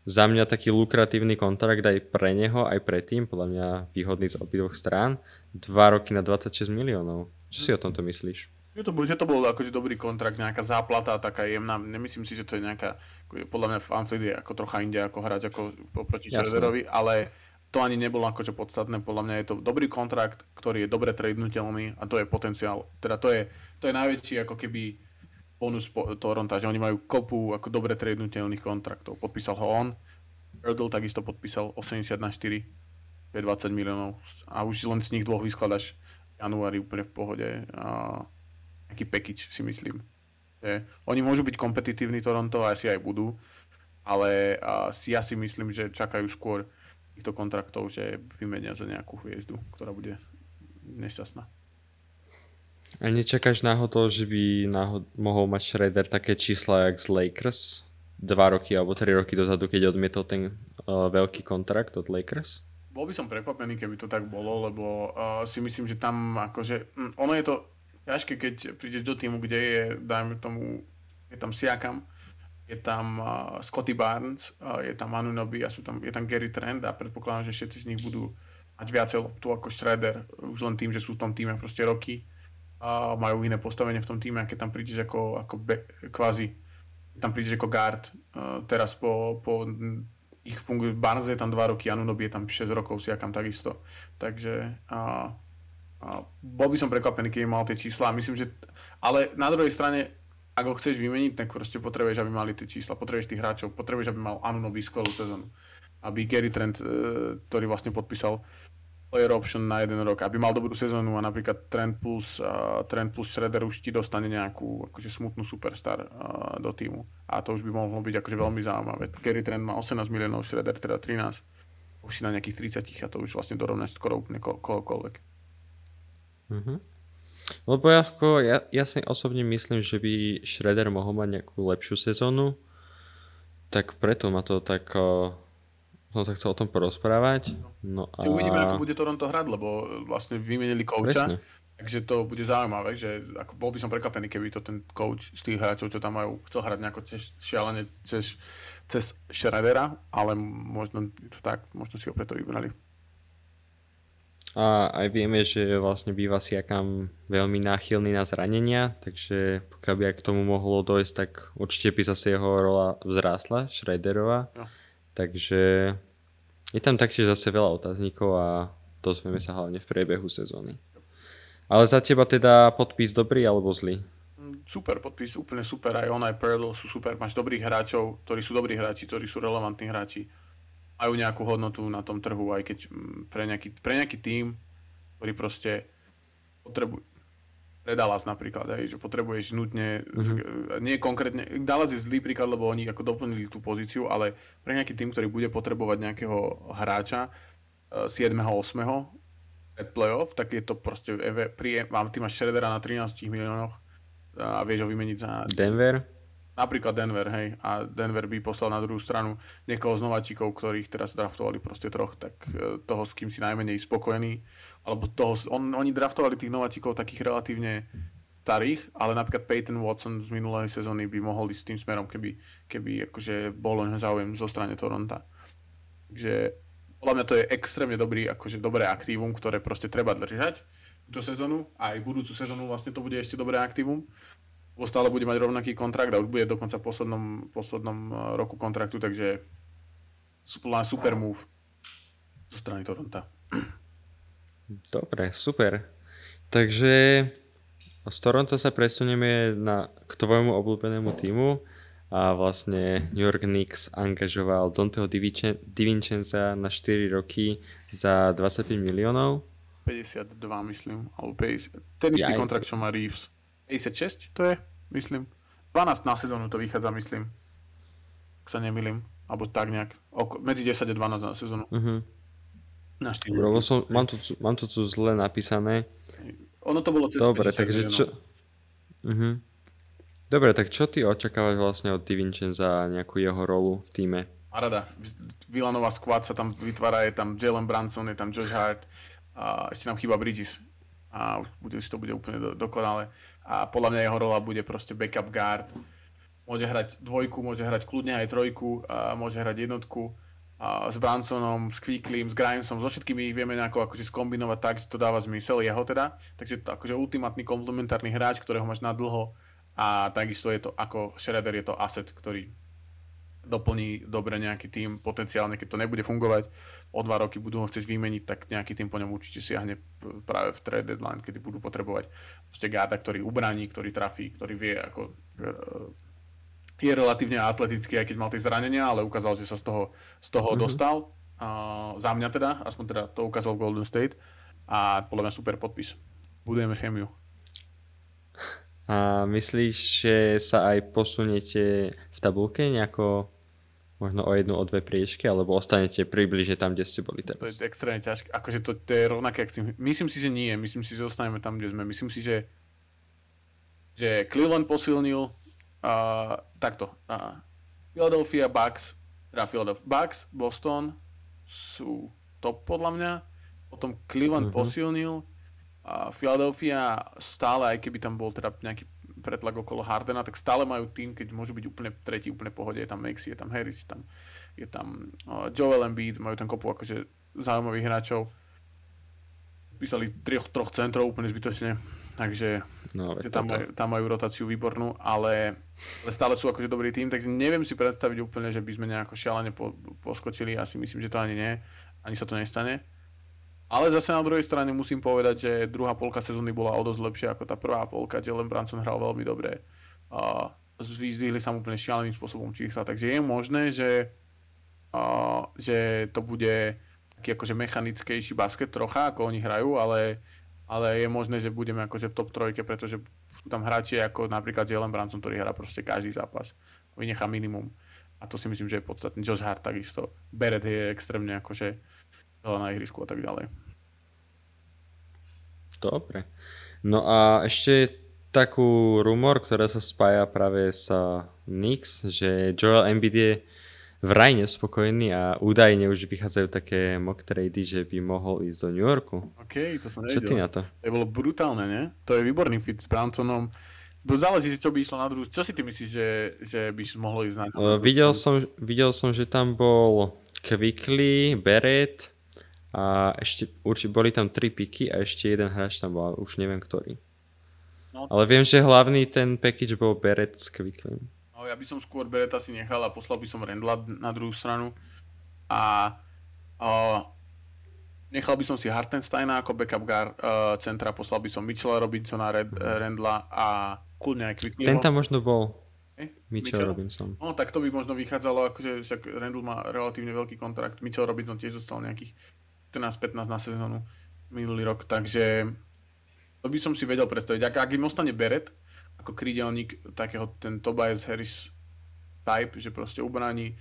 za mňa taký lukratívny kontrakt aj pre neho, aj pre tým, podľa mňa výhodný z obidvoch strán. Dva roky na 26 miliónov. Čo si o tomto myslíš? Že to, že to bol akože dobrý kontrakt, nejaká záplata taká jemná. Nemyslím si, že to je nejaká, podľa mňa Fanfleet je ako trocha inde ako hrať ako oproti Schroederovi, ale to ani nebolo akože podstatné. Podľa mňa je to dobrý kontrakt, ktorý je dobre tradenúteľný a to je potenciál. Teda to je, to je najväčší ako keby bonus Toronto, že oni majú kopu ako dobre tradenúteľných kontraktov. Podpísal ho on, Erdl takisto podpísal 80 na 4, 20 miliónov a už len z nich dvoch vyskladaš januári úplne v pohode. A nejaký package, si myslím. Že oni môžu byť kompetitívni Toronto a asi aj budú, ale si, ja si myslím, že čakajú skôr týchto kontraktov, že vymenia za nejakú hviezdu, ktorá bude nešťastná. A nečakáš náhodou, že by náhod- mohol mať Schroeder také čísla jak z Lakers? Dva roky alebo tri roky dozadu, keď odmietol ten uh, veľký kontrakt od Lakers? Bol by som prekvapený, keby to tak bolo, lebo uh, si myslím, že tam akože, mm, ono je to ťažké, keď prídeš do týmu, kde je, dajme tomu, je tam Siakam, je tam uh, Scotty Barnes, uh, je tam Anunoby a sú tam, je tam Gary Trent a predpokladám, že všetci z nich budú mať viacej loptu ako Schroeder, už len tým, že sú v tom týme proste roky a majú iné postavenie v tom týme, a keď tam prídeš ako, ako be, kvázi, tam prídeš ako guard, uh, teraz po, po ich fungujú, Barnes je tam 2 roky, Anunoby je tam 6 rokov, Siakam takisto. Takže uh, bol by som prekvapený, keby mal tie čísla. Myslím, že... Ale na druhej strane ak ho chceš vymeniť, tak proste potrebuješ, aby mali tie čísla, potrebuješ tých hráčov, potrebuješ, aby mal Anunoby skvelú sezónu. Aby Gary Trent, e, ktorý vlastne podpísal player option na jeden rok, aby mal dobrú sezónu a napríklad Trent plus, uh, Trent plus Shredder už ti dostane nejakú akože smutnú superstar uh, do týmu. A to už by mohlo byť akože veľmi zaujímavé. Gary Trent má 18 miliónov, Shredder teda 13. Už si na nejakých 30 a to už vlastne dorovnáš skoro úplne ko- kohokoľvek. Mm-hmm. Lebo ja, ako, ja, ja si osobne myslím, že by Shredder mohol mať nejakú lepšiu sezónu, tak preto ma to tak... som sa chcel o tom porozprávať. No a... Uvidíme, ako bude Toronto hrať, lebo vlastne vymenili kouča. Takže to bude zaujímavé, že ako bol by som prekvapený, keby to ten coach z tých hráčov, čo tam majú, chcel hrať nejako cez, šialene cez, cez Schroedera, ale možno to tak, možno si ho preto vybrali. A aj vieme, že vlastne býva si akám veľmi náchylný na zranenia, takže pokiaľ by aj k tomu mohlo dojsť, tak určite by zase jeho rola vzrástla, Schreiderová. No. Takže je tam taktiež zase veľa otáznikov a dozvieme sa hlavne v priebehu sezóny. Ale za teba teda podpis dobrý alebo zlý? Mm, super podpis, úplne super. Aj on, aj Pearl sú super. Máš dobrých hráčov, ktorí sú dobrí hráči, ktorí sú relevantní hráči majú nejakú hodnotu na tom trhu, aj keď mm, pre nejaký, pre nejaký tým, ktorý proste potrebuje Dallas napríklad, hej, že potrebuješ nutne, mm-hmm. nie konkrétne, Dallas je zlý príklad, lebo oni ako doplnili tú pozíciu, ale pre nejaký tým, ktorý bude potrebovať nejakého hráča 7. 8. pred playoff, tak je to proste, príjem, mám, ty máš Schroedera na 13 miliónoch a vieš ho vymeniť za... Denver? Napríklad Denver, hej, a Denver by poslal na druhú stranu niekoho z nováčikov, ktorých teraz draftovali proste troch, tak e, toho, s kým si najmenej spokojný, alebo toho, on, oni draftovali tých nováčikov takých relatívne starých, ale napríklad Peyton Watson z minulej sezóny by mohol ísť tým smerom, keby, keby akože bol len záujem zo strany Toronta. Takže podľa mňa to je extrémne dobrý, akože dobré aktívum, ktoré proste treba držať túto sezónu, aj budúcu sezónu vlastne to bude ešte dobré aktívum lebo stále bude mať rovnaký kontrakt a už bude dokonca v poslednom, poslednom eh, roku kontraktu, takže super move zo strany Toronto. Dobre, super. Takže z Toronto sa presunieme na, k tvojmu obľúbenému týmu a vlastne New York Knicks angažoval Donteho Divincenza na 4 roky za 25 miliónov. 52 myslím, alebo 50. Ten istý ja kontrakt, čo má Reeves. 56 to je, myslím. 12 na sezónu to vychádza, myslím. Ak sa nemýlim. Alebo tak nejak. Oko, medzi 10 a 12 na sezónu. Uh-huh. Na Dobre, som, mám, to, mám to tu zle napísané. Ono to bolo cez Dobre, takže čo... Uh-huh. Dobre, tak čo ty očakávaš vlastne od Divincenza nejakú jeho rolu v týme? A rada. Villanová squad sa tam vytvára, je tam Jalen Branson, je tam Josh Hart a ešte nám chýba Bridges. A už bude, už to bude úplne do, dokonale a podľa mňa jeho rola bude proste backup guard. Môže hrať dvojku, môže hrať kľudne aj trojku, a môže hrať jednotku a s Bransonom, s Quicklym, s Grimesom, so všetkými ich vieme nejako akože skombinovať tak, že to dáva zmysel jeho teda. Takže to akože ultimátny komplementárny hráč, ktorého máš na dlho a takisto je to ako Shredder je to asset, ktorý doplní dobre nejaký tým, potenciálne keď to nebude fungovať, o dva roky budú ho chcieť vymeniť, tak nejaký tým po ňom určite siahne práve v trade deadline, kedy budú potrebovať proste garda, ktorý ubraní, ktorý trafí, ktorý vie, ako e, je relatívne atletický, aj keď mal tie zranenia, ale ukázal, že sa z toho, z toho mm-hmm. dostal. Uh, za mňa teda, aspoň teda to ukázal v Golden State a podľa mňa super podpis. Budujeme chemiu. A myslíš, že sa aj posuniete v tabulke nejako možno o jednu, o dve priečky, alebo ostanete približne tam, kde ste boli teraz? To je extrémne ťažké. Akože to, to je rovnaké s tým. Myslím si, že nie. Myslím si, že ostaneme tam, kde sme. Myslím si, že, že Cleveland posilnil uh, takto. Uh, Philadelphia Bucks, teda Philadelphia Bucks, Boston sú top podľa mňa. Potom Cleveland uh-huh. posilnil. Uh, Philadelphia stále, aj keby tam bol teda nejaký pretlak okolo Hardena, tak stále majú tým, keď môžu byť úplne tretí, úplne pohode, je tam Maxi, je tam Harris, je tam, je tam uh, Joel Embiid, majú tam kopu akože zaujímavých hráčov. Písali troch, troch centrov úplne zbytočne, takže No, že tam, majú, tam majú rotáciu výbornú, ale, ale stále sú akože dobrý tým, takže neviem si predstaviť úplne, že by sme nejako šialene po, poskočili, ja si myslím, že to ani nie, ani sa to nestane. Ale zase na druhej strane musím povedať, že druhá polka sezóny bola o dosť lepšia ako tá prvá polka, Jalen Branson hral veľmi dobre. A vyzdvihli sa úplne šialeným spôsobom čísla, takže je možné, že, a, že to bude taký akože mechanickejší basket trocha, ako oni hrajú, ale, ale je možné, že budeme akože v top trojke, pretože sú tam hráči ako napríklad Jalen Branson, ktorý hrá proste každý zápas. Vynechá minimum. A to si myslím, že je podstatné. Josh Hart takisto. Beret je extrémne akože na ihrisku a tak ďalej. Dobre. No a ešte takú rumor, ktorá sa spája práve s Knicks, že Joel Embiid je vraj nespokojný a údajne už vychádzajú také mock trady, že by mohol ísť do New Yorku. OK, to som Čo ty nevedel. na to? To bolo brutálne, ne? To je výborný fit s Bransonom. To záleží, čo by išlo na druhú. Čo si ty myslíš, že, že by mohlo ísť na Uh, videl, som, videl som, že tam bol Quickly, Beret a ešte určite boli tam tri piky a ešte jeden hráč tam bol, už neviem ktorý. No. Ale viem, že hlavný ten package bol Beret s Quickly. No, ja by som skôr Bereta si nechal a poslal by som Rendla na druhú stranu. A, a nechal by som si Hartensteina ako backup guard uh, centra, poslal by som Mitchella Robinsona, Red, uh, Rendla a kľudne aj Quicklyho. Ten tam možno bol, Eh, Mitchell, Robinson. No tak to by možno vychádzalo, akože však Randall má relatívne veľký kontrakt, Mitchell Robinson tiež dostal nejakých 14-15 na sezónu minulý rok, takže to by som si vedel predstaviť. Ak, ak im ostane Beret ako krídelník takého ten Tobias Harris type, že proste ubraní,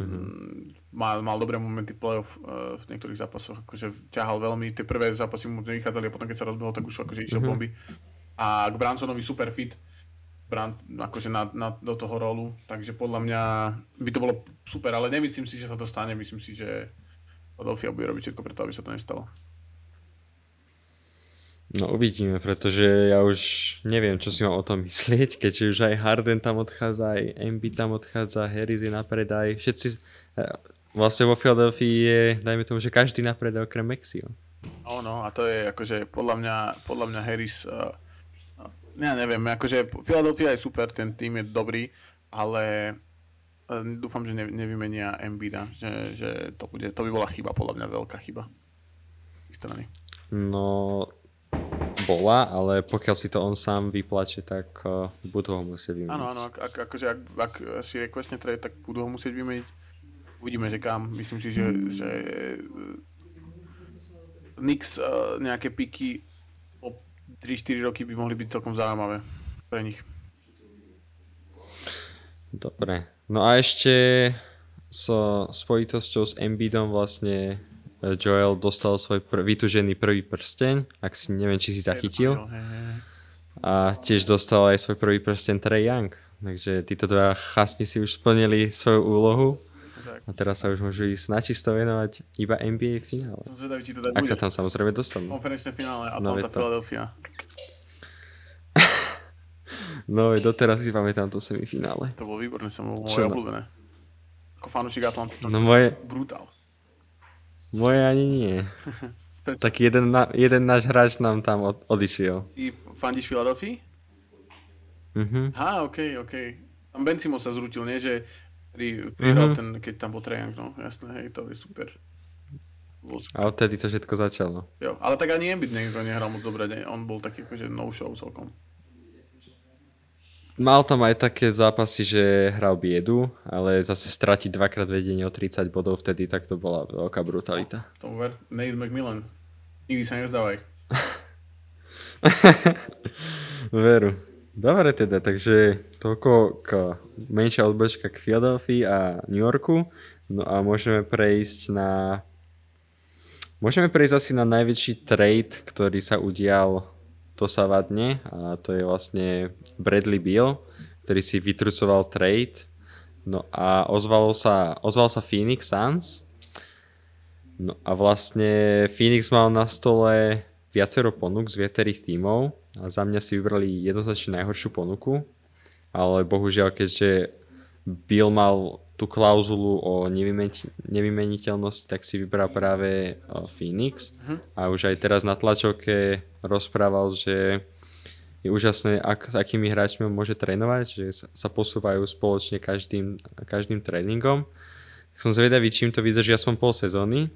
mm-hmm. mal, mal dobré momenty playoff uh, v niektorých zápasoch, akože ťahal veľmi, tie prvé zápasy mu nevychádzali a potom keď sa rozbehol, tak už akože išiel Mhm. bomby. A k Bransonovi super fit, Brand, akože na, na, do toho rolu, takže podľa mňa by to bolo super, ale nemyslím si, že sa to stane, myslím si, že Philadelphia bude robiť všetko preto, aby sa to nestalo. No uvidíme, pretože ja už neviem, čo si mám o tom myslieť, keďže už aj Harden tam odchádza, aj Embiid tam odchádza, Harris je na predaj, všetci, eh, vlastne vo Philadelphii je, dajme tomu, že každý na predaj okrem Mexio. No, no, a to je akože podľa mňa, podľa mňa Harris, uh, ja neviem, akože Philadelphia je super, ten tým je dobrý, ale dúfam, že ne, nevymenia Embida, že, že to, bude, to by bola chyba, podľa mňa veľká chyba strany. No, bola, ale pokiaľ si to on sám vyplače, tak uh, budú ho musieť vymeniť. Áno, áno, ak, ak, akože ak, ak si requestne trade, tak budú ho musieť vymeniť. Uvidíme, že kam. Myslím si, že, že uh, Knicks uh, nejaké piky o 3-4 roky by mohli byť celkom zaujímavé pre nich. Dobre. No a ešte so spojitosťou s Embiidom vlastne eh, Joel dostal svoj pr- vytužený prvý prsteň, ak si neviem, či si zachytil. A tiež dostal aj svoj prvý prsteň Trey Young. Takže títo dva chasni si už splnili svoju úlohu a teraz sa už môžu ísť načisto venovať iba NBA finále. Som zvedavý, či to tak Ak bude. sa tam samozrejme dostanú. Konferenčné finále No, Atlanta, to. Philadelphia. No veď doteraz si pamätám to semifinále. To bolo výborné, som bol Čo moje no? obľúbené. Ako fanúšik Atlanty. to No moje, Brutál. moje ani nie. [LAUGHS] Tak jeden, na, jeden náš hráč nám tam od, odišiel. Ty fandíš Philadelphii? Mhm. Á, okej, okej. Tam Ben Simmons sa zrutil, nie? Že pri, Mhm. ten, keď tam bol Young, no jasné, hej, to je super. Bol super. A odtedy to všetko začalo. Jo, ale tak ani Embiid niekto nehral moc dobre, ne? on bol taký akože no show celkom. Mal tam aj také zápasy, že hral biedu, ale zase stratiť dvakrát vedenie o 30 bodov vtedy, tak to bola veľká brutalita. Tomu ver, Nate McMillan. Nikdy sa nezdávaj. [LAUGHS] Veru. Dobre teda, takže toľko k menšia odbočka k Philadelphii a New Yorku. No a môžeme prejsť na... Môžeme prejsť asi na najväčší trade, ktorý sa udial dosávadne a to je vlastne Bradley Beal, ktorý si vytrucoval trade. No a ozvalo sa, ozval sa Phoenix Suns. No a vlastne Phoenix mal na stole viacero ponúk z viacerých tímov A za mňa si vybrali jednoznačne najhoršiu ponuku, ale bohužiaľ, keďže Bill mal tú klauzulu o nevymeniteľnosti, tak si vybral práve Phoenix a už aj teraz na tlačovke rozprával, že je úžasné, ak, s akými hráčmi môže trénovať, že sa posúvajú spoločne každým, každým tréningom. Tak som zvedavý, čím to vydrží aspoň pol sezóny.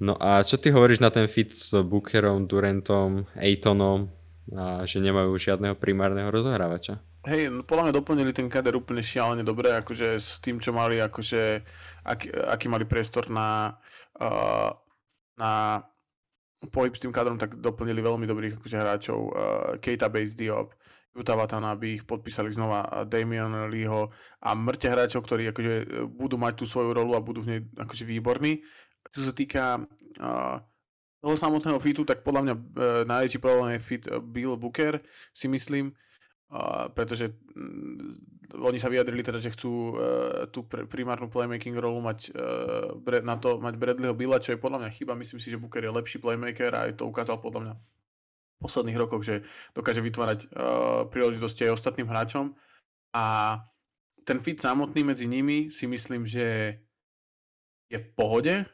No a čo ty hovoríš na ten fit s Bookerom, Durantom, Aytonom, a že nemajú žiadneho primárneho rozohrávača? Hej, no podľa mňa doplnili ten kader úplne šialene dobre, akože s tým, čo mali, akože aký, aký mali priestor na, uh, na pohyb s tým kadrom, tak doplnili veľmi dobrých akože, hráčov. Uh, Keita Bates Diop, Utah aby ich podpísali znova Damian Leeho a mŕte hráčov, ktorí akože, budú mať tú svoju rolu a budú v nej akože výborní. Čo sa týka uh, toho samotného fitu, tak podľa mňa uh, najväčší problém je fit Bill Booker, si myslím, uh, pretože mm, oni sa vyjadrili teda, že chcú uh, tú pr- primárnu playmaking rolu mať uh, bre- na to mať Bradleyho Billa, čo je podľa mňa chyba. Myslím si, že Booker je lepší playmaker a aj to ukázal podľa mňa v posledných rokoch, že dokáže vytvárať uh, príležitosti aj ostatným hráčom a ten fit samotný medzi nimi si myslím, že je v pohode.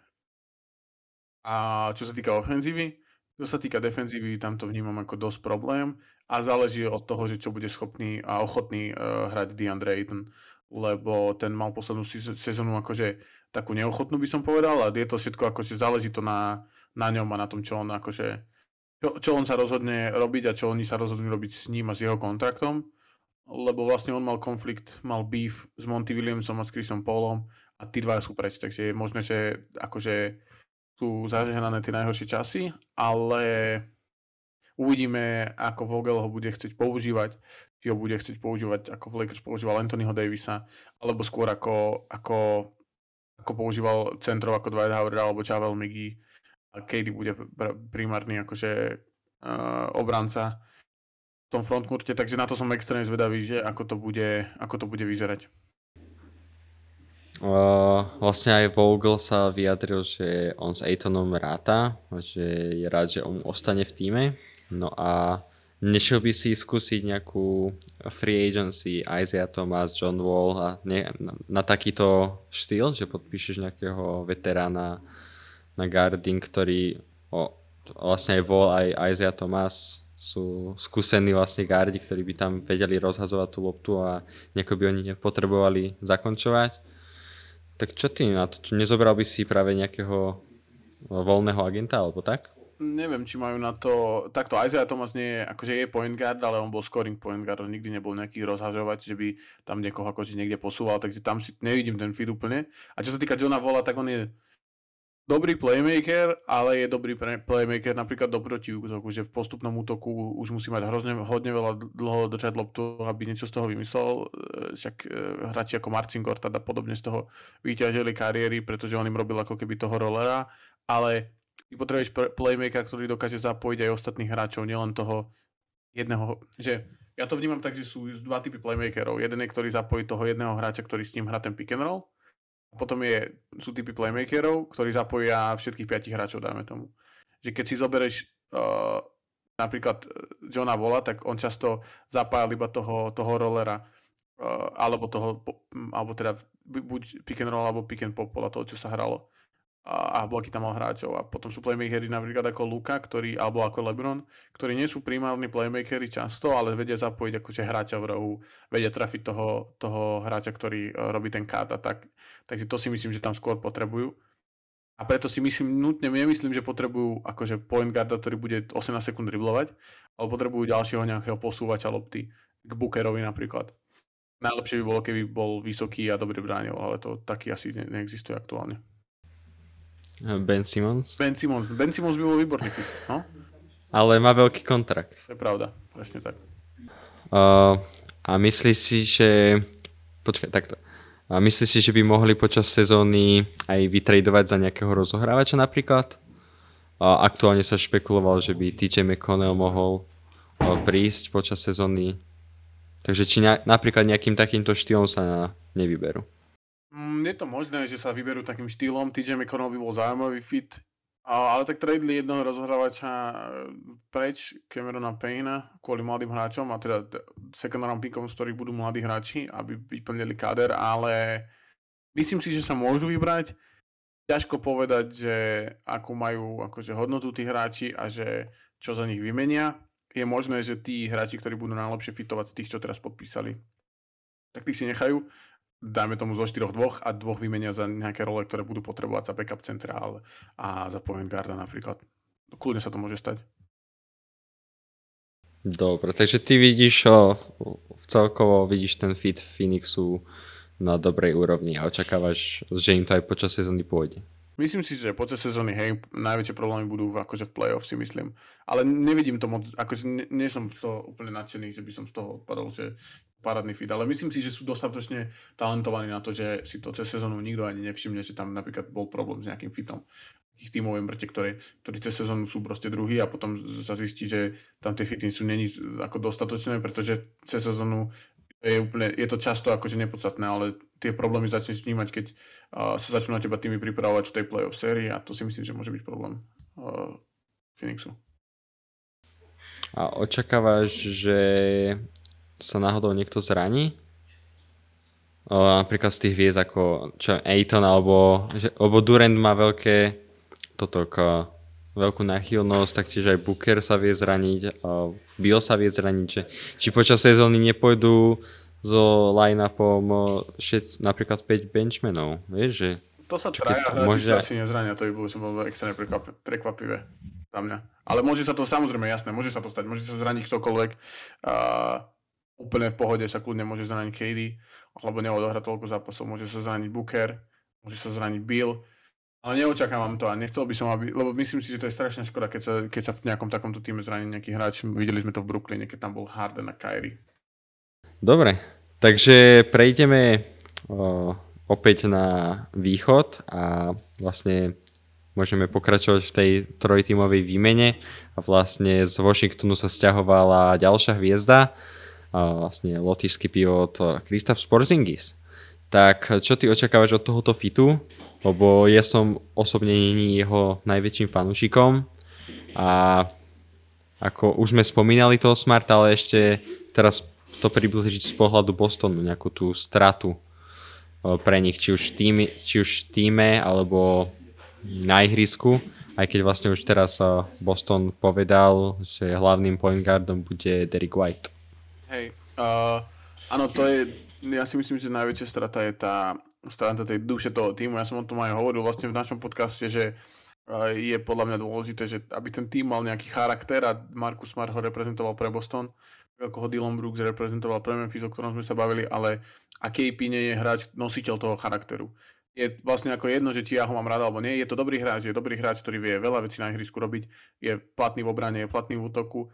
A čo sa týka ofenzívy, čo sa týka defenzívy, tam to vnímam ako dosť problém a záleží od toho, že čo bude schopný a ochotný uh, hrať DeAndre Ayton, lebo ten mal poslednú sezónu akože takú neochotnú by som povedal a je to všetko akože záleží to na, na ňom a na tom, čo on akože čo, čo on sa rozhodne robiť a čo oni sa rozhodnú robiť s ním a s jeho kontraktom, lebo vlastne on mal konflikt, mal beef s Monty Williamsom a s Chrisom Paulom a tí dva sú preč, takže je možné, že akože sú zažehnané tie najhoršie časy, ale uvidíme, ako Vogel ho bude chcieť používať, či ho bude chcieť používať, ako v Lakers používal Anthonyho Davisa, alebo skôr ako, ako, ako používal centrov ako Dwight Howard alebo Javel McGee a Katie bude primárny akože uh, obranca v tom frontcourte, takže na to som extrémne zvedavý, že ako to bude, ako to bude vyzerať. Uh, vlastne aj Vogel sa vyjadril, že on s Aytonom ráta, že je rád, že on ostane v týme. No a nešiel by si skúsiť nejakú free agency Isaiah Thomas, John Wall a ne, na, na takýto štýl, že podpíšeš nejakého veterána na guarding, ktorý o, vlastne aj Wall aj Isaiah Thomas sú skúsení vlastne gardi, ktorí by tam vedeli rozhazovať tú loptu a nejako by oni nepotrebovali zakončovať tak čo ty na to? Nezobral by si práve nejakého voľného agenta alebo tak? Neviem, či majú na to... Takto Isaiah Thomas nie je, akože je point guard, ale on bol scoring point guard, nikdy nebol nejaký rozhažovať, že by tam niekoho akože niekde posúval, takže tam si nevidím ten fit úplne. A čo sa týka Johna Vola, tak on je dobrý playmaker, ale je dobrý playmaker napríklad do protiútoku, že v postupnom útoku už musí mať hrozne, hodne veľa dlho držať loptu, aby niečo z toho vymyslel. E, však e, hráči ako Marcin Gortad a podobne z toho vyťažili kariéry, pretože on im robil ako keby toho rolera, ale ty potrebuješ playmaker, ktorý dokáže zapojiť aj ostatných hráčov, nielen toho jedného, že ja to vnímam tak, že sú dva typy playmakerov. Jeden je, ktorý zapojí toho jedného hráča, ktorý s ním hrá ten pick and roll potom je, sú typy playmakerov, ktorí zapojia všetkých piatich hráčov, dajme tomu. Že keď si zoberieš uh, napríklad uh, Johna Vola, tak on často zapájal iba toho, toho rollera, uh, alebo toho, alebo teda buď pick and roll, alebo pick and pop, podľa toho, čo sa hralo a, a bloky tam mal hráčov. A potom sú playmakery napríklad ako Luka, ktorý, alebo ako LeBron, ktorí nie sú primárni playmakery často, ale vedia zapojiť akože hráča v rohu, vedia trafiť toho, toho hráča, ktorý uh, robí ten cut a tak. Takže to si myslím, že tam skôr potrebujú. A preto si myslím, nutne nemyslím, že potrebujú akože point guarda, ktorý bude 18 sekúnd driblovať, ale potrebujú ďalšieho nejakého posúvača lopty k Bookerovi napríklad. Najlepšie by bolo, keby bol vysoký a dobre bránil, ale to taký asi ne- neexistuje aktuálne. Ben Simmons? Ben Simmons. Ben Simmons by bol výborný no? Ale má veľký kontrakt. To je pravda, presne tak. Uh, a myslíš si, že... Počkaj, takto. A myslíš si, že by mohli počas sezóny aj vytradovať za nejakého rozohrávača napríklad? A aktuálne sa špekuloval, že by TJ McConnell mohol prísť počas sezóny. Takže či na, napríklad nejakým takýmto štýlom sa nevyberú. Mm, je to možné, že sa vyberú takým štýlom. TJ McConnell by bol zaujímavý fit. Ale tak tradeli jednoho rozhrávača e, preč, Camerona Payna, kvôli mladým hráčom, a teda second round pickom, z ktorých budú mladí hráči, aby vyplnili kader, ale myslím si, že sa môžu vybrať. Ťažko povedať, že akú majú akože hodnotu tí hráči a že čo za nich vymenia. Je možné, že tí hráči, ktorí budú najlepšie fitovať z tých, čo teraz podpísali, tak tí si nechajú dajme tomu zo 4 dvoch a dvoch vymenia za nejaké role, ktoré budú potrebovať za backup centrál a za point guarda napríklad. Kľudne sa to môže stať. Dobre, takže ty vidíš o, celkovo vidíš ten fit Phoenixu na dobrej úrovni a očakávaš, že im to aj počas sezóny pôjde. Myslím si, že počas sezóny, hej, najväčšie problémy budú akože v playoff si myslím. Ale nevidím to moc, akože nie, nie som z toho úplne nadšený, že by som z toho padol, že parádny fit, ale myslím si, že sú dostatočne talentovaní na to, že si to cez sezónu nikto ani nevšimne, že tam napríklad bol problém s nejakým fitom ich tímovej mŕte, ktoré, ktorí cez sezónu sú proste druhý a potom sa zistí, že tam tie fity sú není ako dostatočné, pretože cez sezónu je, úplne, je to často akože nepodstatné, ale tie problémy začneš vnímať, keď uh, sa začnú na teba tými pripravovať v tej playoff sérii a to si myslím, že môže byť problém uh, Phoenixu. A očakávaš, že sa náhodou niekto zraní? O, napríklad z tých hviezd ako čo, Aiton alebo, že, alebo Durant má veľké toto k, veľkú nachylnosť, taktiež aj Booker sa vie zraniť, Bill sa vie zraniť, že, či počas sezóny nepôjdu so line-upom šet, napríklad 5 benchmenov, vieš, že to sa traja hráči môže... sa asi nezrania, to by bolo, som bol extrémne prekvapivé za mňa. Ale môže sa to, samozrejme, jasné, môže sa to stať, môže sa zraniť ktokoľvek. Uh, úplne v pohode sa kľudne môže zraniť KD, alebo neodohrať toľko zápasov, môže sa zraniť Booker, môže sa zraniť Bill, ale neočakávam to a nechcel by som, aby, lebo myslím si, že to je strašná škoda, keď sa, keď sa v nejakom takomto týme zraní nejaký hráč. Videli sme to v Brooklyne, keď tam bol Harden a Kyrie. Dobre, takže prejdeme o, opäť na východ a vlastne môžeme pokračovať v tej trojtímovej výmene a vlastne z Washingtonu sa stiahovala ďalšia hviezda vlastne lotišský pivot Kristaps Porzingis. Tak čo ty očakávaš od tohoto fitu? Lebo ja som osobne jeho najväčším fanúšikom a ako už sme spomínali toho Smarta, ale ešte teraz to približiť z pohľadu Bostonu, nejakú tú stratu pre nich, či už týme, či už týme alebo na ihrisku, aj keď vlastne už teraz Boston povedal, že hlavným point guardom bude Derek White. Hej, uh, áno, to je, ja si myslím, že najväčšia strata je tá strata tej duše toho týmu. Ja som o tom aj hovoril vlastne v našom podcaste, že uh, je podľa mňa dôležité, že aby ten tým mal nejaký charakter a Markus Smart ho reprezentoval pre Boston, ako ho Dylan Brooks reprezentoval pre Memphis, o ktorom sme sa bavili, ale a KP nie je hráč, nositeľ toho charakteru. Je vlastne ako jedno, že či ja ho mám rád alebo nie, je to dobrý hráč, je dobrý hráč, ktorý vie veľa vecí na ihrisku robiť, je platný v obrane, je platný v útoku,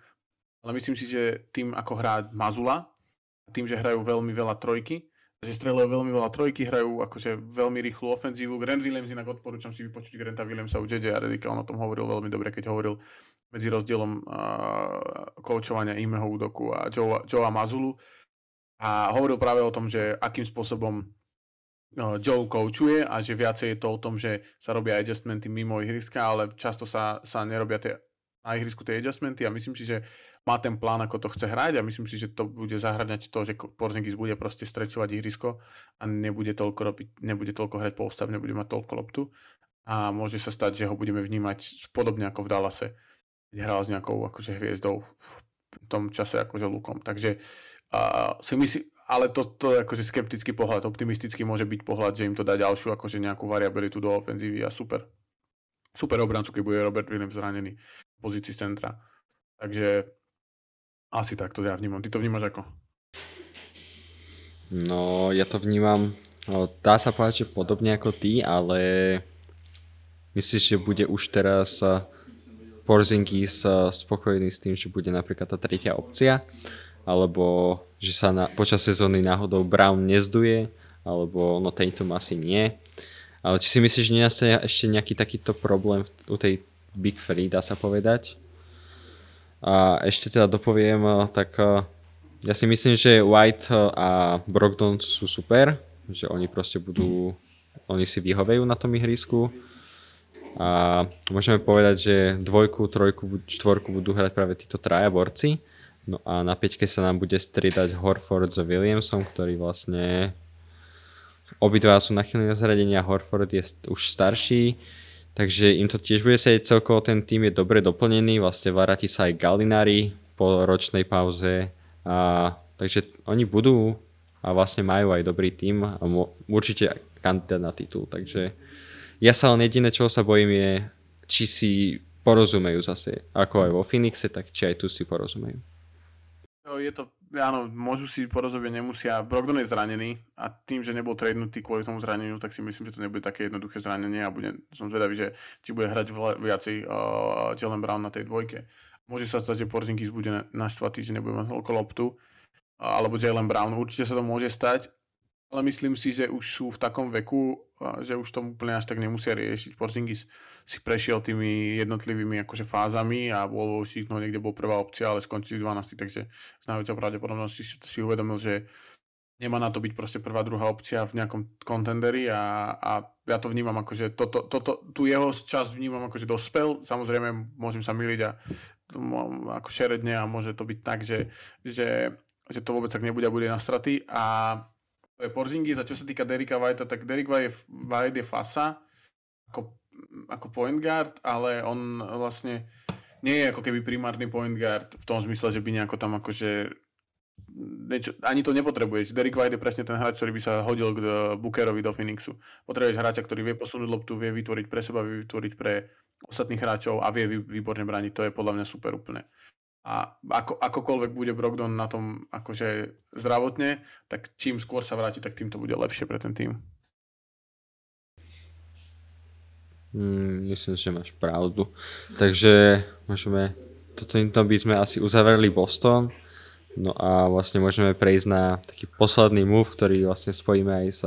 ale myslím si, že tým, ako hrá Mazula, tým, že hrajú veľmi veľa trojky, že strelajú veľmi veľa trojky, hrajú akože veľmi rýchlu ofenzívu. Grant Williams inak odporúčam si vypočuť Granta Williamsa u JJ a Redika, on o tom hovoril veľmi dobre, keď hovoril medzi rozdielom uh, koučovania Imeho údoku a Joe, Joe Mazulu. A hovoril práve o tom, že akým spôsobom Joe koučuje a že viacej je to o tom, že sa robia adjustmenty mimo ihriska, ale často sa, sa nerobia tie na ihrisku tie adjustmenty a myslím si, že má ten plán, ako to chce hrať a myslím si, že to bude zahraňať to, že Porzingis bude proste strečovať ihrisko a nebude toľko, robiť, nebude toľko hrať postav, nebude mať toľko loptu a môže sa stať, že ho budeme vnímať podobne ako v Dallase, kde hral s nejakou akože hviezdou v tom čase akože Lukom. Takže uh, si myslí, ale to, to akože skeptický pohľad, optimistický môže byť pohľad, že im to dá ďalšiu akože nejakú variabilitu do ofenzívy a super. Super obrancu, keď bude Robert Williams zranený v pozícii centra. Takže asi tak to ja vnímam. Ty to vnímaš ako? No, ja to vnímam, dá sa povedať, že podobne ako ty, ale myslíš, že bude už teraz Porzingis spokojný s tým, že bude napríklad tá tretia opcia? Alebo že sa na, počas sezóny náhodou Brown nezduje? Alebo no Tatum asi nie. Ale či si myslíš, že nenastane ešte nejaký takýto problém u tej Big Free, dá sa povedať? A ešte teda dopoviem, eh, tak eh, ja si myslím, že White eh, a Brogdon sú super, že oni proste budú, oni si vyhovejú na tom ihrisku. A môžeme povedať, že dvojku, trojku, štvorku budú hrať práve títo traja borci. No a na peťke sa nám bude striedať Horford s Williamsom, ktorý vlastne obidva sú nachylní na zradenia, Horford je už starší, takže im to tiež bude sedieť celkovo, ten tým je dobre doplnený, vlastne vráti sa aj Galinari po ročnej pauze, a, takže oni budú a vlastne majú aj dobrý tým a mo, určite kandidát na titul, takže ja sa len jediné, čo sa bojím je, či si porozumejú zase, ako aj vo Phoenixe, tak či aj tu si porozumejú. No, je to, áno, môžu si porozumieť, nemusia. Brogdon je zranený a tým, že nebol tradenutý kvôli tomu zraneniu, tak si myslím, že to nebude také jednoduché zranenie a bude, som zvedavý, že či bude hrať viacej uh, Jalen Brown na tej dvojke. Môže sa stať, že Porzingis bude naštvatý, že nebude mať toľko loptu, alebo Jalen Brown. Určite sa to môže stať, ale myslím si, že už sú v takom veku, že už to úplne až tak nemusia riešiť. Porzingis si prešiel tými jednotlivými akože fázami a bol vo no niekde bol prvá opcia, ale skončil 12, takže s najväčšou pravdepodobnosťou si, uvedomil, že nemá na to byť proste prvá, druhá opcia v nejakom kontenderi a, a ja to vnímam ako, že to, tu jeho čas vnímam ako, že dospel, samozrejme môžem sa miliť a ako šeredne a môže to byť tak, že, že, že to vôbec tak nebude a bude na straty. A to je Porzingis a čo sa týka Derika Whitea, tak Derek White je fasa. Ako, ako point guard, ale on vlastne nie je ako keby primárny point guard v tom zmysle, že by nejako tam akože niečo, ani to nepotrebuješ. Derek White je presne ten hráč, ktorý by sa hodil k Bookerovi do Phoenixu. Potrebuješ hráča, ktorý vie posunúť loptu, vie vytvoriť pre seba, vie vytvoriť pre ostatných hráčov a vie výborne braniť. To je podľa mňa super úplne a ako, akokoľvek bude Brogdon na tom akože zdravotne, tak čím skôr sa vráti, tak tým to bude lepšie pre ten tým. Mm, myslím, že máš pravdu. Takže môžeme, toto by sme asi uzavreli Boston. No a vlastne môžeme prejsť na taký posledný move, ktorý vlastne spojíme aj s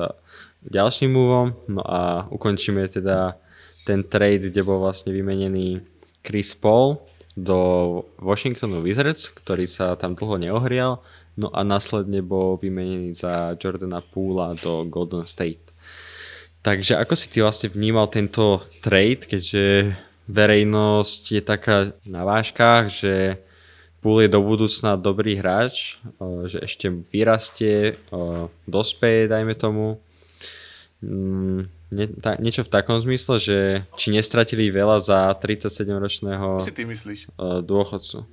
ďalším moveom. No a ukončíme teda ten trade, kde bol vlastne vymenený Chris Paul do Washingtonu Wizards, ktorý sa tam dlho neohrial, no a následne bol vymenený za Jordana Poola do Golden State. Takže ako si ty vlastne vnímal tento trade, keďže verejnosť je taká na váškach, že Pool je do budúcna dobrý hráč, že ešte vyrastie, dospeje, dajme tomu. Mm, Nie, ta, niečo v takom zmysle, že či nestratili veľa za 37-ročného si ty myslíš? Uh, dôchodcu.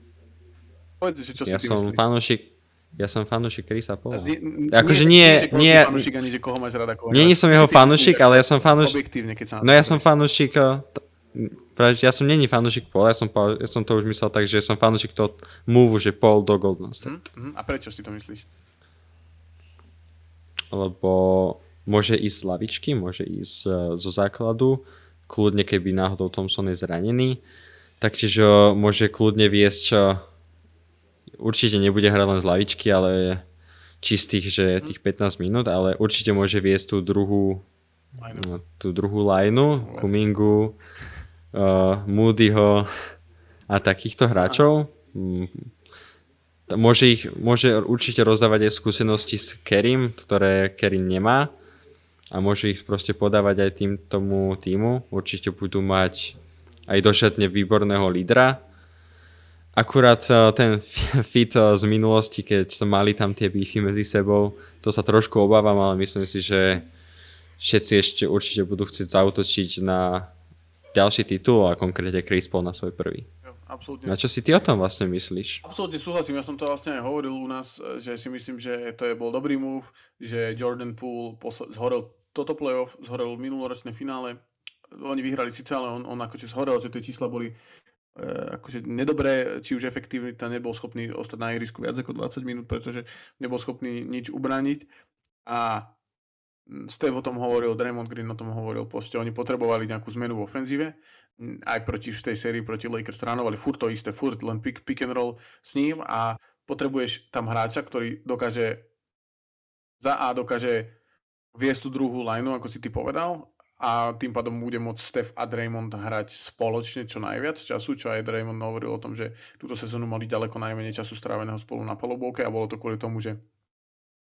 Povedz, že čo ja si som fanúšik ja som fanúšik Krisa Paula. Akože nie, nie, nie, fanúšik, koho máš rada, koho nie, nie som jeho fanúšik, ale ja som fanúšik, Objektívne, keď sa no ja som fanúšik, práve, ja som není fanúšik Paula, ja som, ja som to už myslel tak, že som fanúšik toho move, že Paul do Golden State. Hm? Hm? A prečo si to myslíš? lebo môže ísť z lavičky, môže ísť uh, zo základu, kľudne keby náhodou Thompson je zranený, taktiež uh, môže kľudne viesť, uh, určite nebude hrať len z lavičky, ale čistých, že tých 15 minút, ale určite môže viesť tú druhú Line. no, tú druhú lineu, Kumingu, uh, Moodyho a takýchto hráčov. Mm, Môže, ich, môže určite rozdávať aj skúsenosti s Kerim, ktoré Kerim nemá a môže ich proste podávať aj tým tomu týmu. Určite budú mať aj došatne výborného lídra. Akurát eh, ten [LAUGHS] fit eh, z minulosti, keď mali tam tie beefy medzi sebou, to sa trošku obávam, ale myslím si, že všetci ešte určite budú chcieť zautočiť na ďalší titul a konkrétne Chris Paul na svoj prvý. Jo, absolútne. A čo si ty o tom vlastne myslíš? Absolútne súhlasím, ja som to vlastne aj hovoril u nás, e, že si myslím, že to je bol dobrý move, že Jordan Poole posl- zhorel toto playoff, zhorel minuloročné finále, oni vyhrali síce, ale on, on akože zhorel, že tie čísla boli akože nedobré, či už efektívita nebol schopný ostať na ihrisku viac ako 20 minút, pretože nebol schopný nič ubrániť a mm, Steve o tom hovoril, Draymond Green o tom hovoril, proste oni potrebovali nejakú zmenu v ofenzíve, Mm, aj proti v tej sérii proti Lakers tránovali furt to isté, furt len pick, pick and roll s ním. A potrebuješ tam hráča, ktorý dokáže za A dokáže viesť tú druhú lineu, ako si ty povedal, a tým pádom bude môcť Steph a Draymond hrať spoločne čo najviac času, čo aj Draymond hovoril o tom, že túto sezónu mali ďaleko najmenej času stráveného spolu na polobovke a bolo to kvôli tomu, že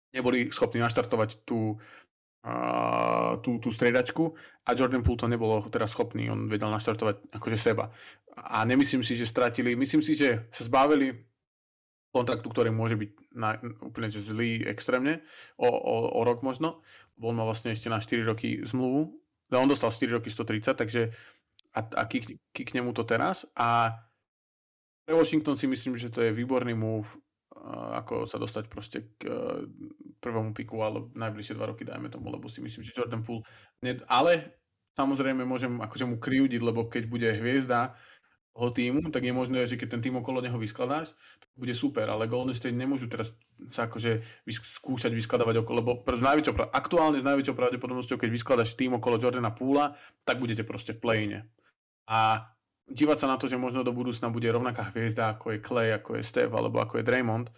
neboli schopní naštartovať tú uh, tú, tú striedačku a Jordan Poole to nebolo teraz schopný, on vedel naštartovať akože seba. A nemyslím si, že stratili, myslím si, že sa zbavili kontraktu, ktorý môže byť na, úplne zlý extrémne, o, o, o rok možno. On mal vlastne ešte na 4 roky zmluvu, on dostal 4 roky 130, takže a, a kikne mu to teraz. A pre Washington si myslím, že to je výborný move, ako sa dostať proste k e, prvému piku, ale najbližšie dva roky dajme tomu, lebo si myslím, že Jordan Poole... Ne, ale samozrejme môžem akože mu kriudiť, lebo keď bude hviezda toho týmu, tak je možné, že keď ten tým okolo neho vyskladáš, to bude super, ale Golden State nemôžu teraz sa akože skúšať vyskladávať okolo, lebo najväčšou, aktuálne s najväčšou pravdepodobnosťou, keď vyskladaš tým okolo Jordana Poola, tak budete proste v play A dívať sa na to, že možno do budúcna bude rovnaká hviezda ako je Clay, ako je Steph alebo ako je Draymond,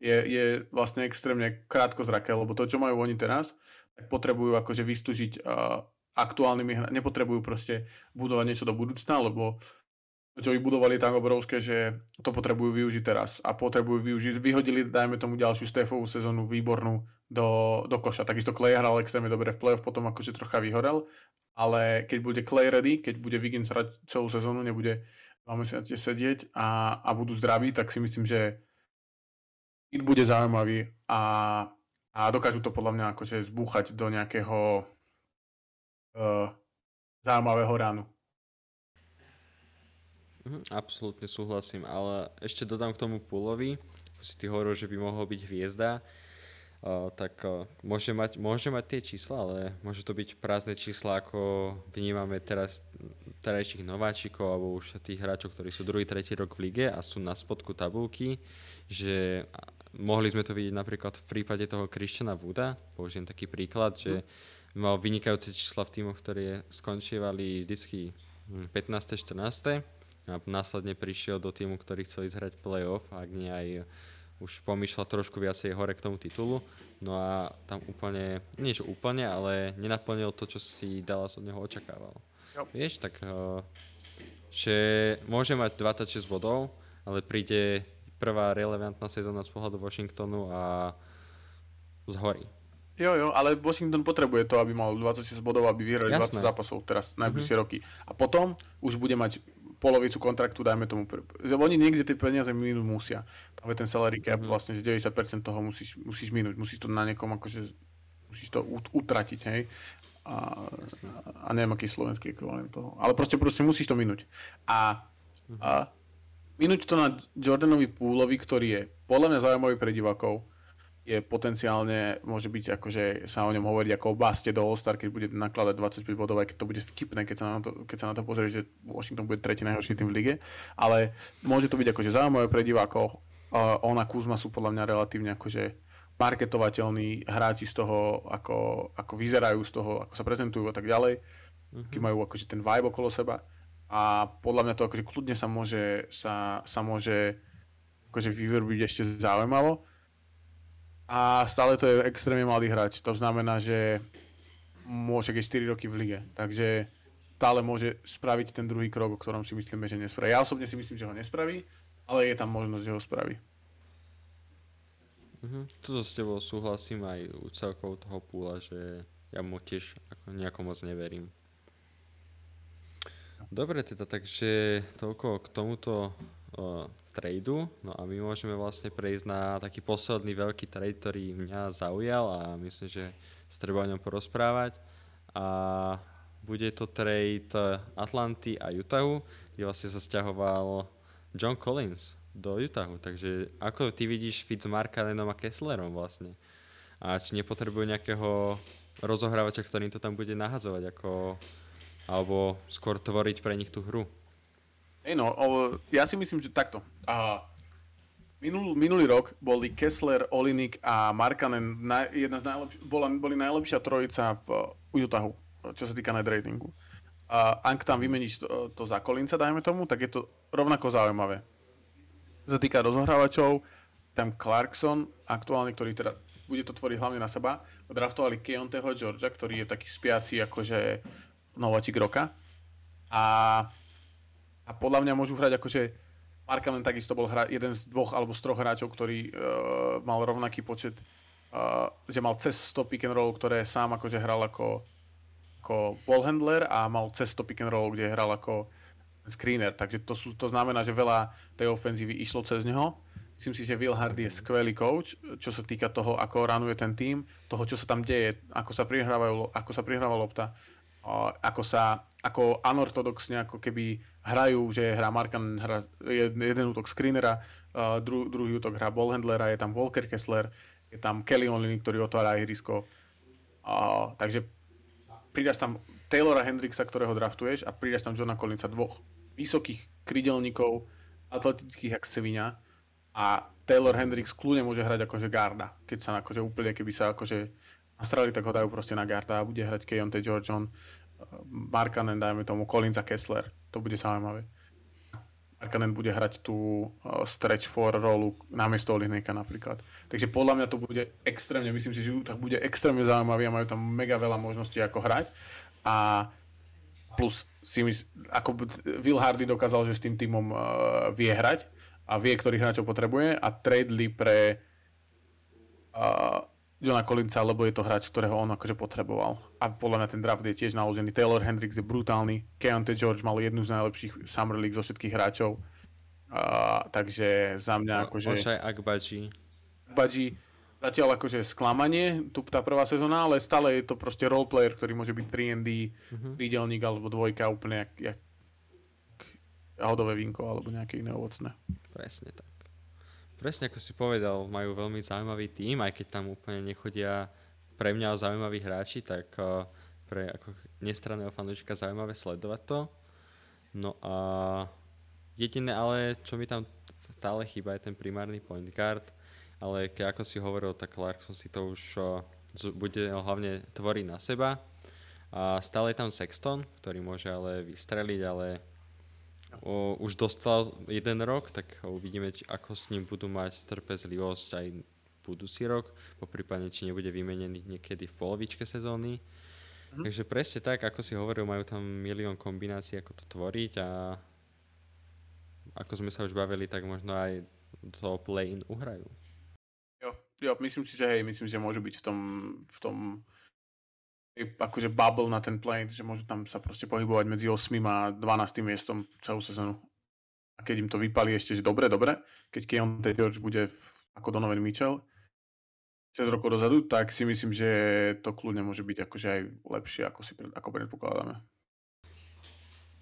je, je vlastne extrémne krátko zraké, lebo to, čo majú oni teraz, tak potrebujú akože vystúžiť uh, aktuálnymi nepotrebujú proste budovať niečo do budúcna, lebo čo vybudovali tak obrovské, že to potrebujú využiť teraz a potrebujú využiť, vyhodili, dajme tomu ďalšiu Stefovú sezónu výbornú do, do koša. Takisto Clay hral extrémne dobre v play-off, potom akože trocha vyhorel, ale keď bude Clay ready, keď bude Wiggins hrať celú sezónu, nebude dva mesiace sedieť a, a budú zdraví, tak si myslím, že it bude zaujímavý a, a dokážu to podľa mňa akože zbúchať do nejakého uh, zaujímavého ránu. Mhm, absolútne súhlasím, ale ešte dodám k tomu Pulovi, si ty hovoril, že by mohol byť hviezda. Uh, tak uh, môže, mať, môže mať tie čísla, ale môže to byť prázdne čísla, ako vnímame teraz terajších nováčikov alebo už tých hráčov, ktorí sú druhý, tretí rok v lige a sú na spodku tabulky, že mohli sme to vidieť napríklad v prípade toho Christiana Wooda, použijem taký príklad, že mhm. mal vynikajúce čísla v týmoch, ktoré skončievali vždy 15. 14. a následne prišiel do týmu, ktorý chcel ísť hrať playoff, ak nie aj už pomýšľa trošku viacej hore k tomu titulu. No a tam úplne, nie že úplne, ale nenaplnil to, čo si Dallas od neho očakával. Jo. Vieš, tak eh, že môže mať 26 bodov, ale príde prvá relevantná sezóna z pohľadu Washingtonu a zhorí. Jo, jo, ale Washington potrebuje to, aby mal 26 bodov, aby vyhrali 20 zápasov teraz najbližšie mm-hmm. roky. A potom už bude mať polovicu kontraktu, dajme tomu. Oni niekde tie peniaze minúť musia. Práve ten salary cap, mm. vlastne, že 90% toho musíš, musíš minúť. Musíš to na niekom akože, musíš to utratiť, hej. A, a neviem, aký slovenský ekvivalent toho. Ale proste, proste musíš to minúť. A, mm. a minúť to na Jordanovi Púlovi, ktorý je podľa mňa zaujímavý pre divákov, je potenciálne, môže byť akože sa o ňom hovoriť ako o baste do All-Star, keď bude nakladať 25 bodov, aj keď to bude vtipné, keď sa na to, keď sa na to pozrie, že Washington bude tretí najhorší tým v lige, ale môže to byť akože zaujímavé pre divákov. Uh, ona Kuzma sú podľa mňa relatívne akože marketovateľní hráči z toho, ako, ako vyzerajú z toho, ako sa prezentujú a tak ďalej, mm-hmm. keď majú akože ten vibe okolo seba a podľa mňa to akože kľudne sa môže, sa, sa môže akože vyverbiť ešte zaujímavo a stále to je extrémne mladý hráč. To znamená, že môže keď 4 roky v lige. Takže stále môže spraviť ten druhý krok, o ktorom si myslíme, že nespraví. Ja osobne si myslím, že ho nespraví, ale je tam možnosť, že ho spraví. Mhm. Tuto s tebou súhlasím aj u celkov toho púla, že ja mu tiež ako nejako moc neverím. Dobre teda, takže toľko k tomuto uh, tradu. No a my môžeme vlastne prejsť na taký posledný veľký trade, ktorý mňa zaujal a myslím, že sa treba o ňom porozprávať. A bude to trade Atlanty a Utahu, kde vlastne sa stiahoval John Collins do Utahu. Takže ako ty vidíš fit s Markanenom a Kesslerom vlastne? A či nepotrebujú nejakého rozohrávača, ktorým to tam bude nahadzovať, ako, alebo skôr tvoriť pre nich tú hru? Hey no, ja si myslím, že takto. A minul, minulý rok boli Kessler, Olinik a Markanen na, jedna z najlepš- bola, boli najlepšia trojica v Utahu, čo sa týka net ratingu. A ak tam vymeníš to, to za Kolinca, dajme tomu, tak je to rovnako zaujímavé. Čo sa týka rozohrávačov, tam Clarkson, aktuálne, ktorý teda bude to tvoriť hlavne na seba, draftovali Keonteho Georgia, ktorý je taký spiaci akože nováčik roka. A a podľa mňa môžu hrať akože Markanen takisto bol hra, jeden z dvoch alebo z troch hráčov, ktorý uh, mal rovnaký počet uh, že mal cez 100 pick and roll, ktoré sám akože hral ako, ako ball handler a mal cez 100 pick and roll, kde hral ako screener. Takže to, sú, to znamená, že veľa tej ofenzívy išlo cez neho. Myslím si, že Will Hardy je skvelý coach, čo sa týka toho, ako ranuje ten tým, toho, čo sa tam deje, ako sa prihrávajú, ako sa prihráva lopta, ako sa, ako anortodoxne, ako keby hrajú, že hrá Markan, hrá jeden útok screenera, dru, druhý útok hrá ballhandlera, je tam Walker Kessler, je tam Kelly Onliny, ktorý otvára ihrisko. Takže pridaš tam Taylora Hendrixa, ktorého draftuješ a pridaš tam Johna Collinsa, dvoch vysokých krydelníkov, atletických jak Sevilla a Taylor Hendrix kľudne môže hrať akože garda, keď sa akože úplne, keby sa akože nastrali, tak ho dajú proste na garda a bude hrať Keontae Georgion, Markanen, dajme tomu, Collins a Kessler. To bude zaujímavé. Markanen bude hrať tú uh, stretch for rolu namiesto Olineka napríklad. Takže podľa mňa to bude extrémne, myslím si, že tak bude extrémne zaujímavý a majú tam mega veľa možností ako hrať. A plus si mysl, ako Will Hardy dokázal, že s tým týmom uh, vie hrať a vie, ktorých hráčov potrebuje a tradeli pre uh, Johna Collinsa, lebo je to hráč, ktorého on akože potreboval. A podľa mňa ten draft je tiež naložený. Taylor Hendricks je brutálny. Keontae George mal jednu z najlepších Summer League zo všetkých hráčov. Uh, takže za mňa akože... Ošaj Akbaji. Akbaji zatiaľ akože sklamanie, tu tá prvá sezóna, ale stále je to proste roleplayer, ktorý môže byť 3 D, mm-hmm. alebo dvojka, úplne jak, jak hodové vinko alebo nejaké iné ovocné. Presne tak. Presne ako si povedal, majú veľmi zaujímavý tým, aj keď tam úplne nechodia pre mňa zaujímaví hráči, tak uh, pre ako nestranného fanúšika zaujímavé sledovať to. No a jediné ale, čo mi tam stále chýba, je ten primárny point guard, ale keď ako si hovoril, tak Clarkson si to už uh, bude hlavne tvoriť na seba. A stále je tam Sexton, ktorý môže ale vystreliť, ale o, už dostal jeden rok, tak uvidíme, či, ako s ním budú mať trpezlivosť aj budúci rok, po prípadne, či nebude vymenený niekedy v polovičke sezóny. Mm. Takže presne tak, ako si hovoril, majú tam milión kombinácií, ako to tvoriť a ako sme sa už bavili, tak možno aj to play-in uhrajú. Jo, jo, myslím si, že hej, myslím, že môžu byť v tom, v tom akože bubble na ten play, že môžu tam sa proste pohybovať medzi 8 a 12 miestom celú sezónu. A keď im to vypali ešte, že dobre, dobre, keď Keontae George bude v, ako Donovan Mitchell 6 rokov dozadu, tak si myslím, že to kľudne môže byť akože aj lepšie, ako si ako predpokladáme.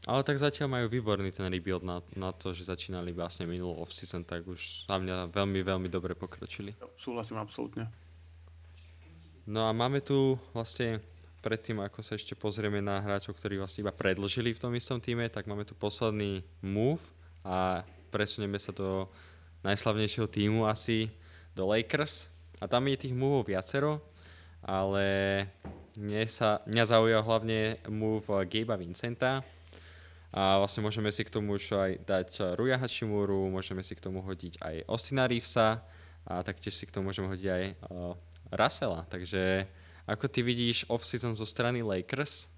Ale tak zatiaľ majú výborný ten rebuild na, na to, že začínali vlastne minulú off-season, tak už za mňa veľmi, veľmi dobre pokročili. Súhlasím absolútne. No a máme tu vlastne predtým, ako sa ešte pozrieme na hráčov, ktorí vlastne iba predlžili v tom istom týme, tak máme tu posledný move a presunieme sa do najslavnejšieho týmu asi do Lakers. A tam je tých moveov viacero, ale mne, sa, mňa zaujal hlavne move Gabe'a Vincenta. A vlastne môžeme si k tomu už aj dať Ruja Hachimuru, môžeme si k tomu hodiť aj Ostina Reevesa a taktiež si k tomu môžeme hodiť aj uh, Russella. Takže ako ty vidíš off-season zo strany Lakers?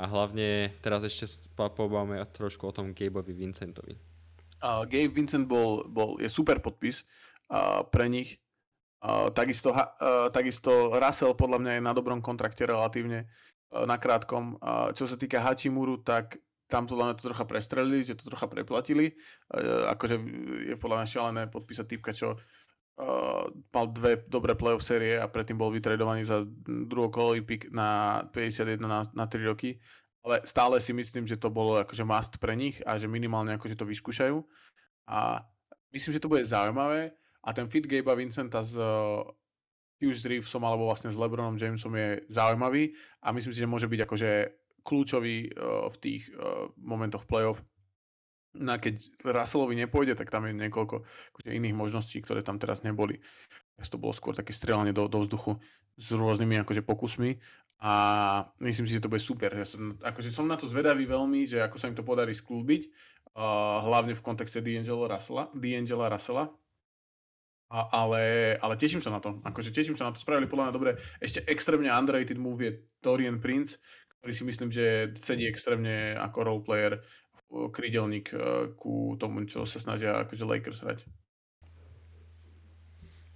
A hlavne teraz ešte pobavme trošku o tom Gabeovi Vincentovi. Uh, Gabe Vincent bol, bol, je super podpis uh, pre nich. Uh, takisto, uh, takisto Russell podľa mňa je na dobrom kontrakte relatívne uh, na krátkom. Uh, čo sa týka Hachimuru, tak tam podľa mňa to trocha prestrelili, že to trocha preplatili. Uh, akože je podľa mňa šialené podpísať typka, čo uh, mal dve dobré playoff série a predtým bol vytredovaný za druhokolový pick na 51 na, na 3 roky. Ale stále si myslím, že to bolo akože must pre nich a že minimálne akože to vyskúšajú. A myslím, že to bude zaujímavé. A ten fit Gabe'a Vincenta s uh, Hughes Reevesom alebo vlastne s LeBronom Jamesom je zaujímavý a myslím si, že môže byť akože kľúčový uh, v tých uh, momentoch playoff No a keď Russellovi nepôjde, tak tam je niekoľko akože iných možností, ktoré tam teraz neboli. To bolo skôr také strelanie do, do vzduchu s rôznymi akože pokusmi a myslím si, že to bude super. Ja som, akože som na to zvedavý veľmi, že ako sa im to podarí sklúbiť, uh, hlavne v kontexte D'Angelo Russella, D'Angela Russella. A, ale, ale teším sa na to. Akože teším sa na to. Spravili podľa mňa dobre. Ešte extrémne underrated move je Torian Prince, ktorý si myslím, že sedí extrémne ako roleplayer krydelník ku tomu, čo sa snažia akože Lakers hrať.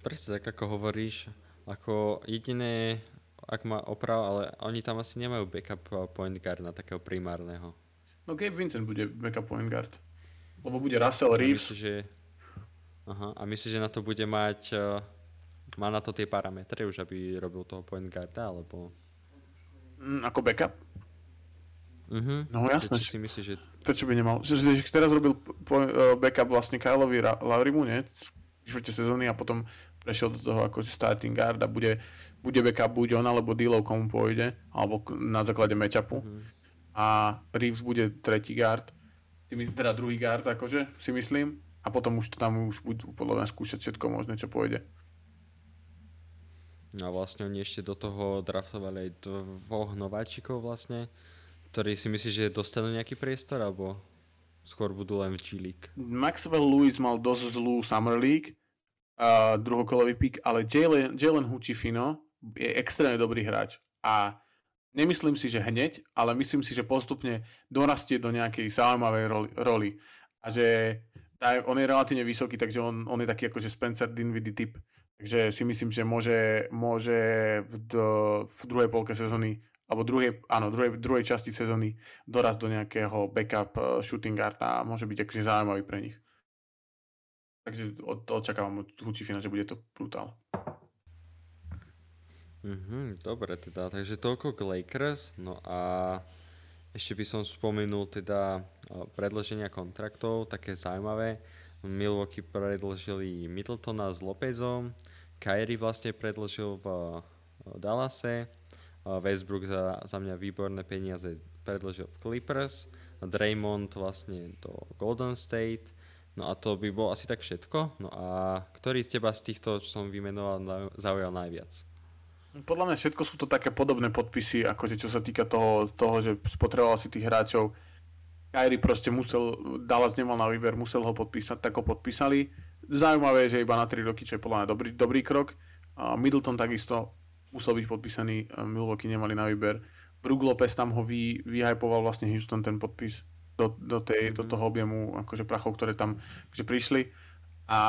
Presne tak, ako hovoríš. Ako jediné, ak ma oprav, ale oni tam asi nemajú backup uh, point guard na takého primárneho. No Gabe Vincent bude backup point guard. Lebo bude Russell A Reeves. Myslíš, že... Aha, a myslíš, že na to bude mať... Uh, má na to tie parametre už, aby robil toho point guarda, alebo... Mm, ako backup? Mhm. No jasné. Či si myslíš, že... Prečo by nemal? Že, že, teraz robil po, uh, backup vlastne Kyleovi Laurimu, nie? V štvrte sezóny a potom prešiel do toho akože starting guard a bude, bude backup buď on alebo Dilo komu pôjde, alebo na základe matchupu. Mhm. A Reeves bude tretí guard, Tým, teda druhý guard akože, si myslím. A potom už to tam už budú podľa mňa skúšať všetko možné, čo pôjde. No a vlastne oni ešte do toho draftovali aj dvoch nováčikov vlastne, ktorí si myslíš, že dostanú nejaký priestor, alebo skôr budú len v G League? Maxwell Lewis mal dosť zlú Summer League, uh, druhokolový pick, ale Jalen, Jalen Huchifino je extrémne dobrý hráč a nemyslím si, že hneď, ale myslím si, že postupne dorastie do nejakej zaujímavej roli, roli. a že tá, on je relatívne vysoký, takže on, on je taký akože Spencer Dinwiddie typ, takže si myslím, že môže, môže v, do, v druhej polke sezóny alebo druhej, áno, druhej, druhej časti sezóny doraz do nejakého backup uh, shooting guarda a môže byť akože zaujímavý pre nich. Takže od, očakávam od Hučifina, že bude to brutál. Mhm, dobre teda, takže toľko k Lakers, no a ešte by som spomenul teda o, predĺženia kontraktov, také zaujímavé. Milwaukee predlžili Middletona s Lopezom, Kyrie vlastne predlžil v o, Dallase, Westbrook za, za mňa výborné peniaze predlžil v Clippers, Draymond vlastne do Golden State, no a to by bolo asi tak všetko. No a ktorý teba z týchto, čo som vymenoval, zaujal najviac? Podľa mňa všetko sú to také podobné podpisy, akože čo sa týka toho, toho že spotreboval si tých hráčov. Kyrie proste musel, Dallas nemal na výber, musel ho podpísať, tak ho podpísali. Zaujímavé je, že iba na 3 roky, čo je podľa mňa dobrý, dobrý krok. A Middleton takisto musel byť podpísaný, a Milwaukee nemali na výber. Brook Lopez tam ho vy, vyhypoval vlastne Houston ten podpis do, do, tej, do toho objemu akože prachov, ktoré tam akože prišli. A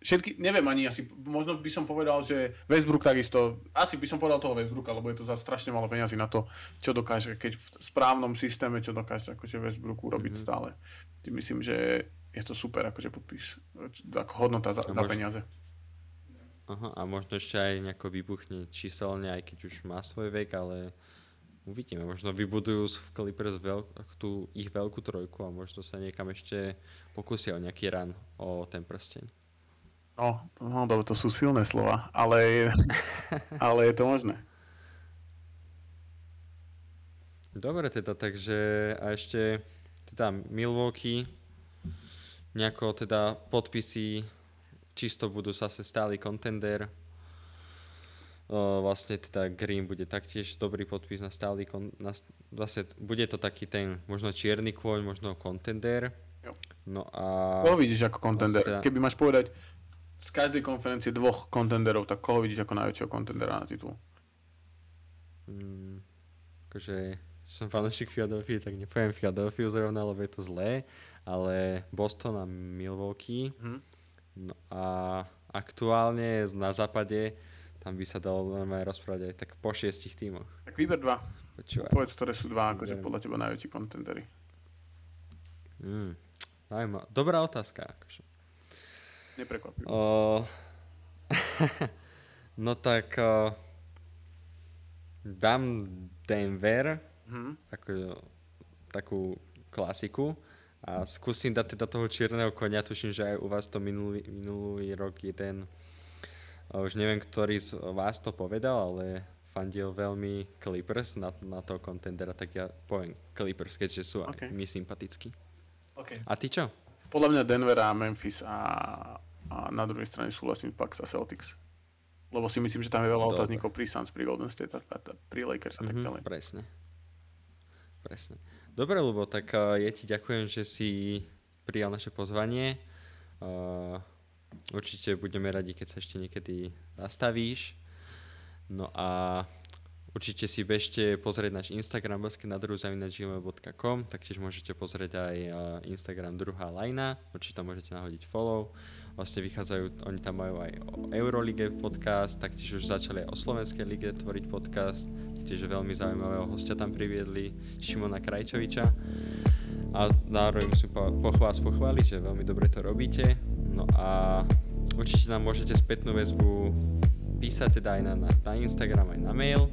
všetky, neviem ani asi, možno by som povedal, že Westbrook takisto, asi by som povedal toho Westbrooka, lebo je to za strašne malo peniazy na to, čo dokáže, keď v správnom systéme, čo dokáže akože Westbrook urobiť mm-hmm. stále. Tým myslím, že je to super akože podpis, ako hodnota za, za peniaze. Aha, a možno ešte aj nejako vybuchne číselne, aj keď už má svoj vek, ale uvidíme. Možno vybudujú v Clippers veľk, tú ich veľkú trojku a možno sa niekam ešte pokúsia o nejaký ran o ten prsteň. No, no dobre, to sú silné slova, ale [LAUGHS] ale je to možné. Dobre teda, takže a ešte teda Milwaukee, nejako teda podpisy čisto budú zase stály contender. O, vlastne teda Green bude taktiež dobrý podpis na stály kon, na, zase bude to taký ten možno čierny kôň, možno contender. Jo. No a Koho vidíš ako kontender? Vlastne teda- Keby máš povedať z každej konferencie dvoch kontenderov, tak koho vidíš ako najväčšieho kontendera na titul? mm, akože som fanúšik Philadelphia, tak nepoviem Philadelphia zrovna, lebo je to zlé, ale Boston a Milwaukee. Mhm. No a aktuálne na západe tam by sa dalo normálne rozprávať aj tak po šiestich tímoch. Tak vyber dva. Počúvaj. Povedz, ktoré sú dva akože podľa teba najväčší kontendery. Mm, zaujímavé. Dobrá otázka. Akože. Neprekvapivé. O, [LAUGHS] no tak o, dám Denver Mhm. ako takú klasiku a skúsim dať teda toho čierneho konia, tuším, že aj u vás to minulý, minulý rok jeden, už neviem, ktorý z vás to povedal, ale fandil veľmi Clippers na, na toho contendera, tak ja poviem Clippers, keďže sú aj OK. mi sympatickí. Okay. A ty čo? Podľa mňa Denver a Memphis a, a na druhej strane súhlasím Bucks a Celtics. Lebo si myslím, že tam je veľa Dobre. otáznikov pri Suns, pri Golden State, a, a, a pri Lakers a tak Mhm, ďalej. Presne. Presne. Dobre, Lubo, tak uh, ja ti ďakujem, že si prijal naše pozvanie. Uh, určite budeme radi, keď sa ešte niekedy zastavíš. No a Určite si bežte pozrieť náš Instagram basketnadruhu.gmail.com taktiež môžete pozrieť aj uh, Instagram druhá lajna, určite tam môžete nahodiť follow. Vlastne vychádzajú, oni tam majú aj o Eurolige podcast, taktiež už začali aj o Slovenskej lige tvoriť podcast, taktiež veľmi zaujímavého hostia tam priviedli, Šimona Krajčoviča. A zároveň musím po- pochváliť, pochváliť, že veľmi dobre to robíte. No a určite nám môžete spätnú väzbu písať teda aj na, na, na Instagram, aj na mail.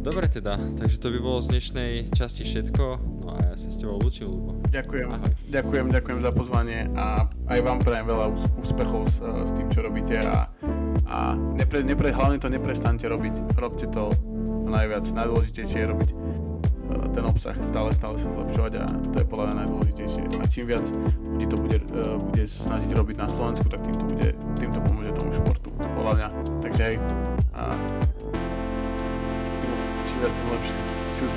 Dobre teda, takže to by bolo z dnešnej časti všetko. No a ja sa s tebou lúčim, Lubo. Ďakujem, Ahoj. ďakujem, ďakujem za pozvanie a aj vám prajem veľa ús- úspechov s, eh, s tým, čo robíte a, a nepre, nepre, hlavne to neprestaňte robiť. Robte to najviac, najdôležitejšie je robiť eh, ten obsah, stále, stále sa zlepšovať a to je podľa mňa najdôležitejšie. A čím viac ľudí to bude, eh, bude snažiť robiť na Slovensku, tak tým to, bude, tým to pomôže tomu športu, podľa mňa. Takže hej, a čím viac, tým lepšie. Čus.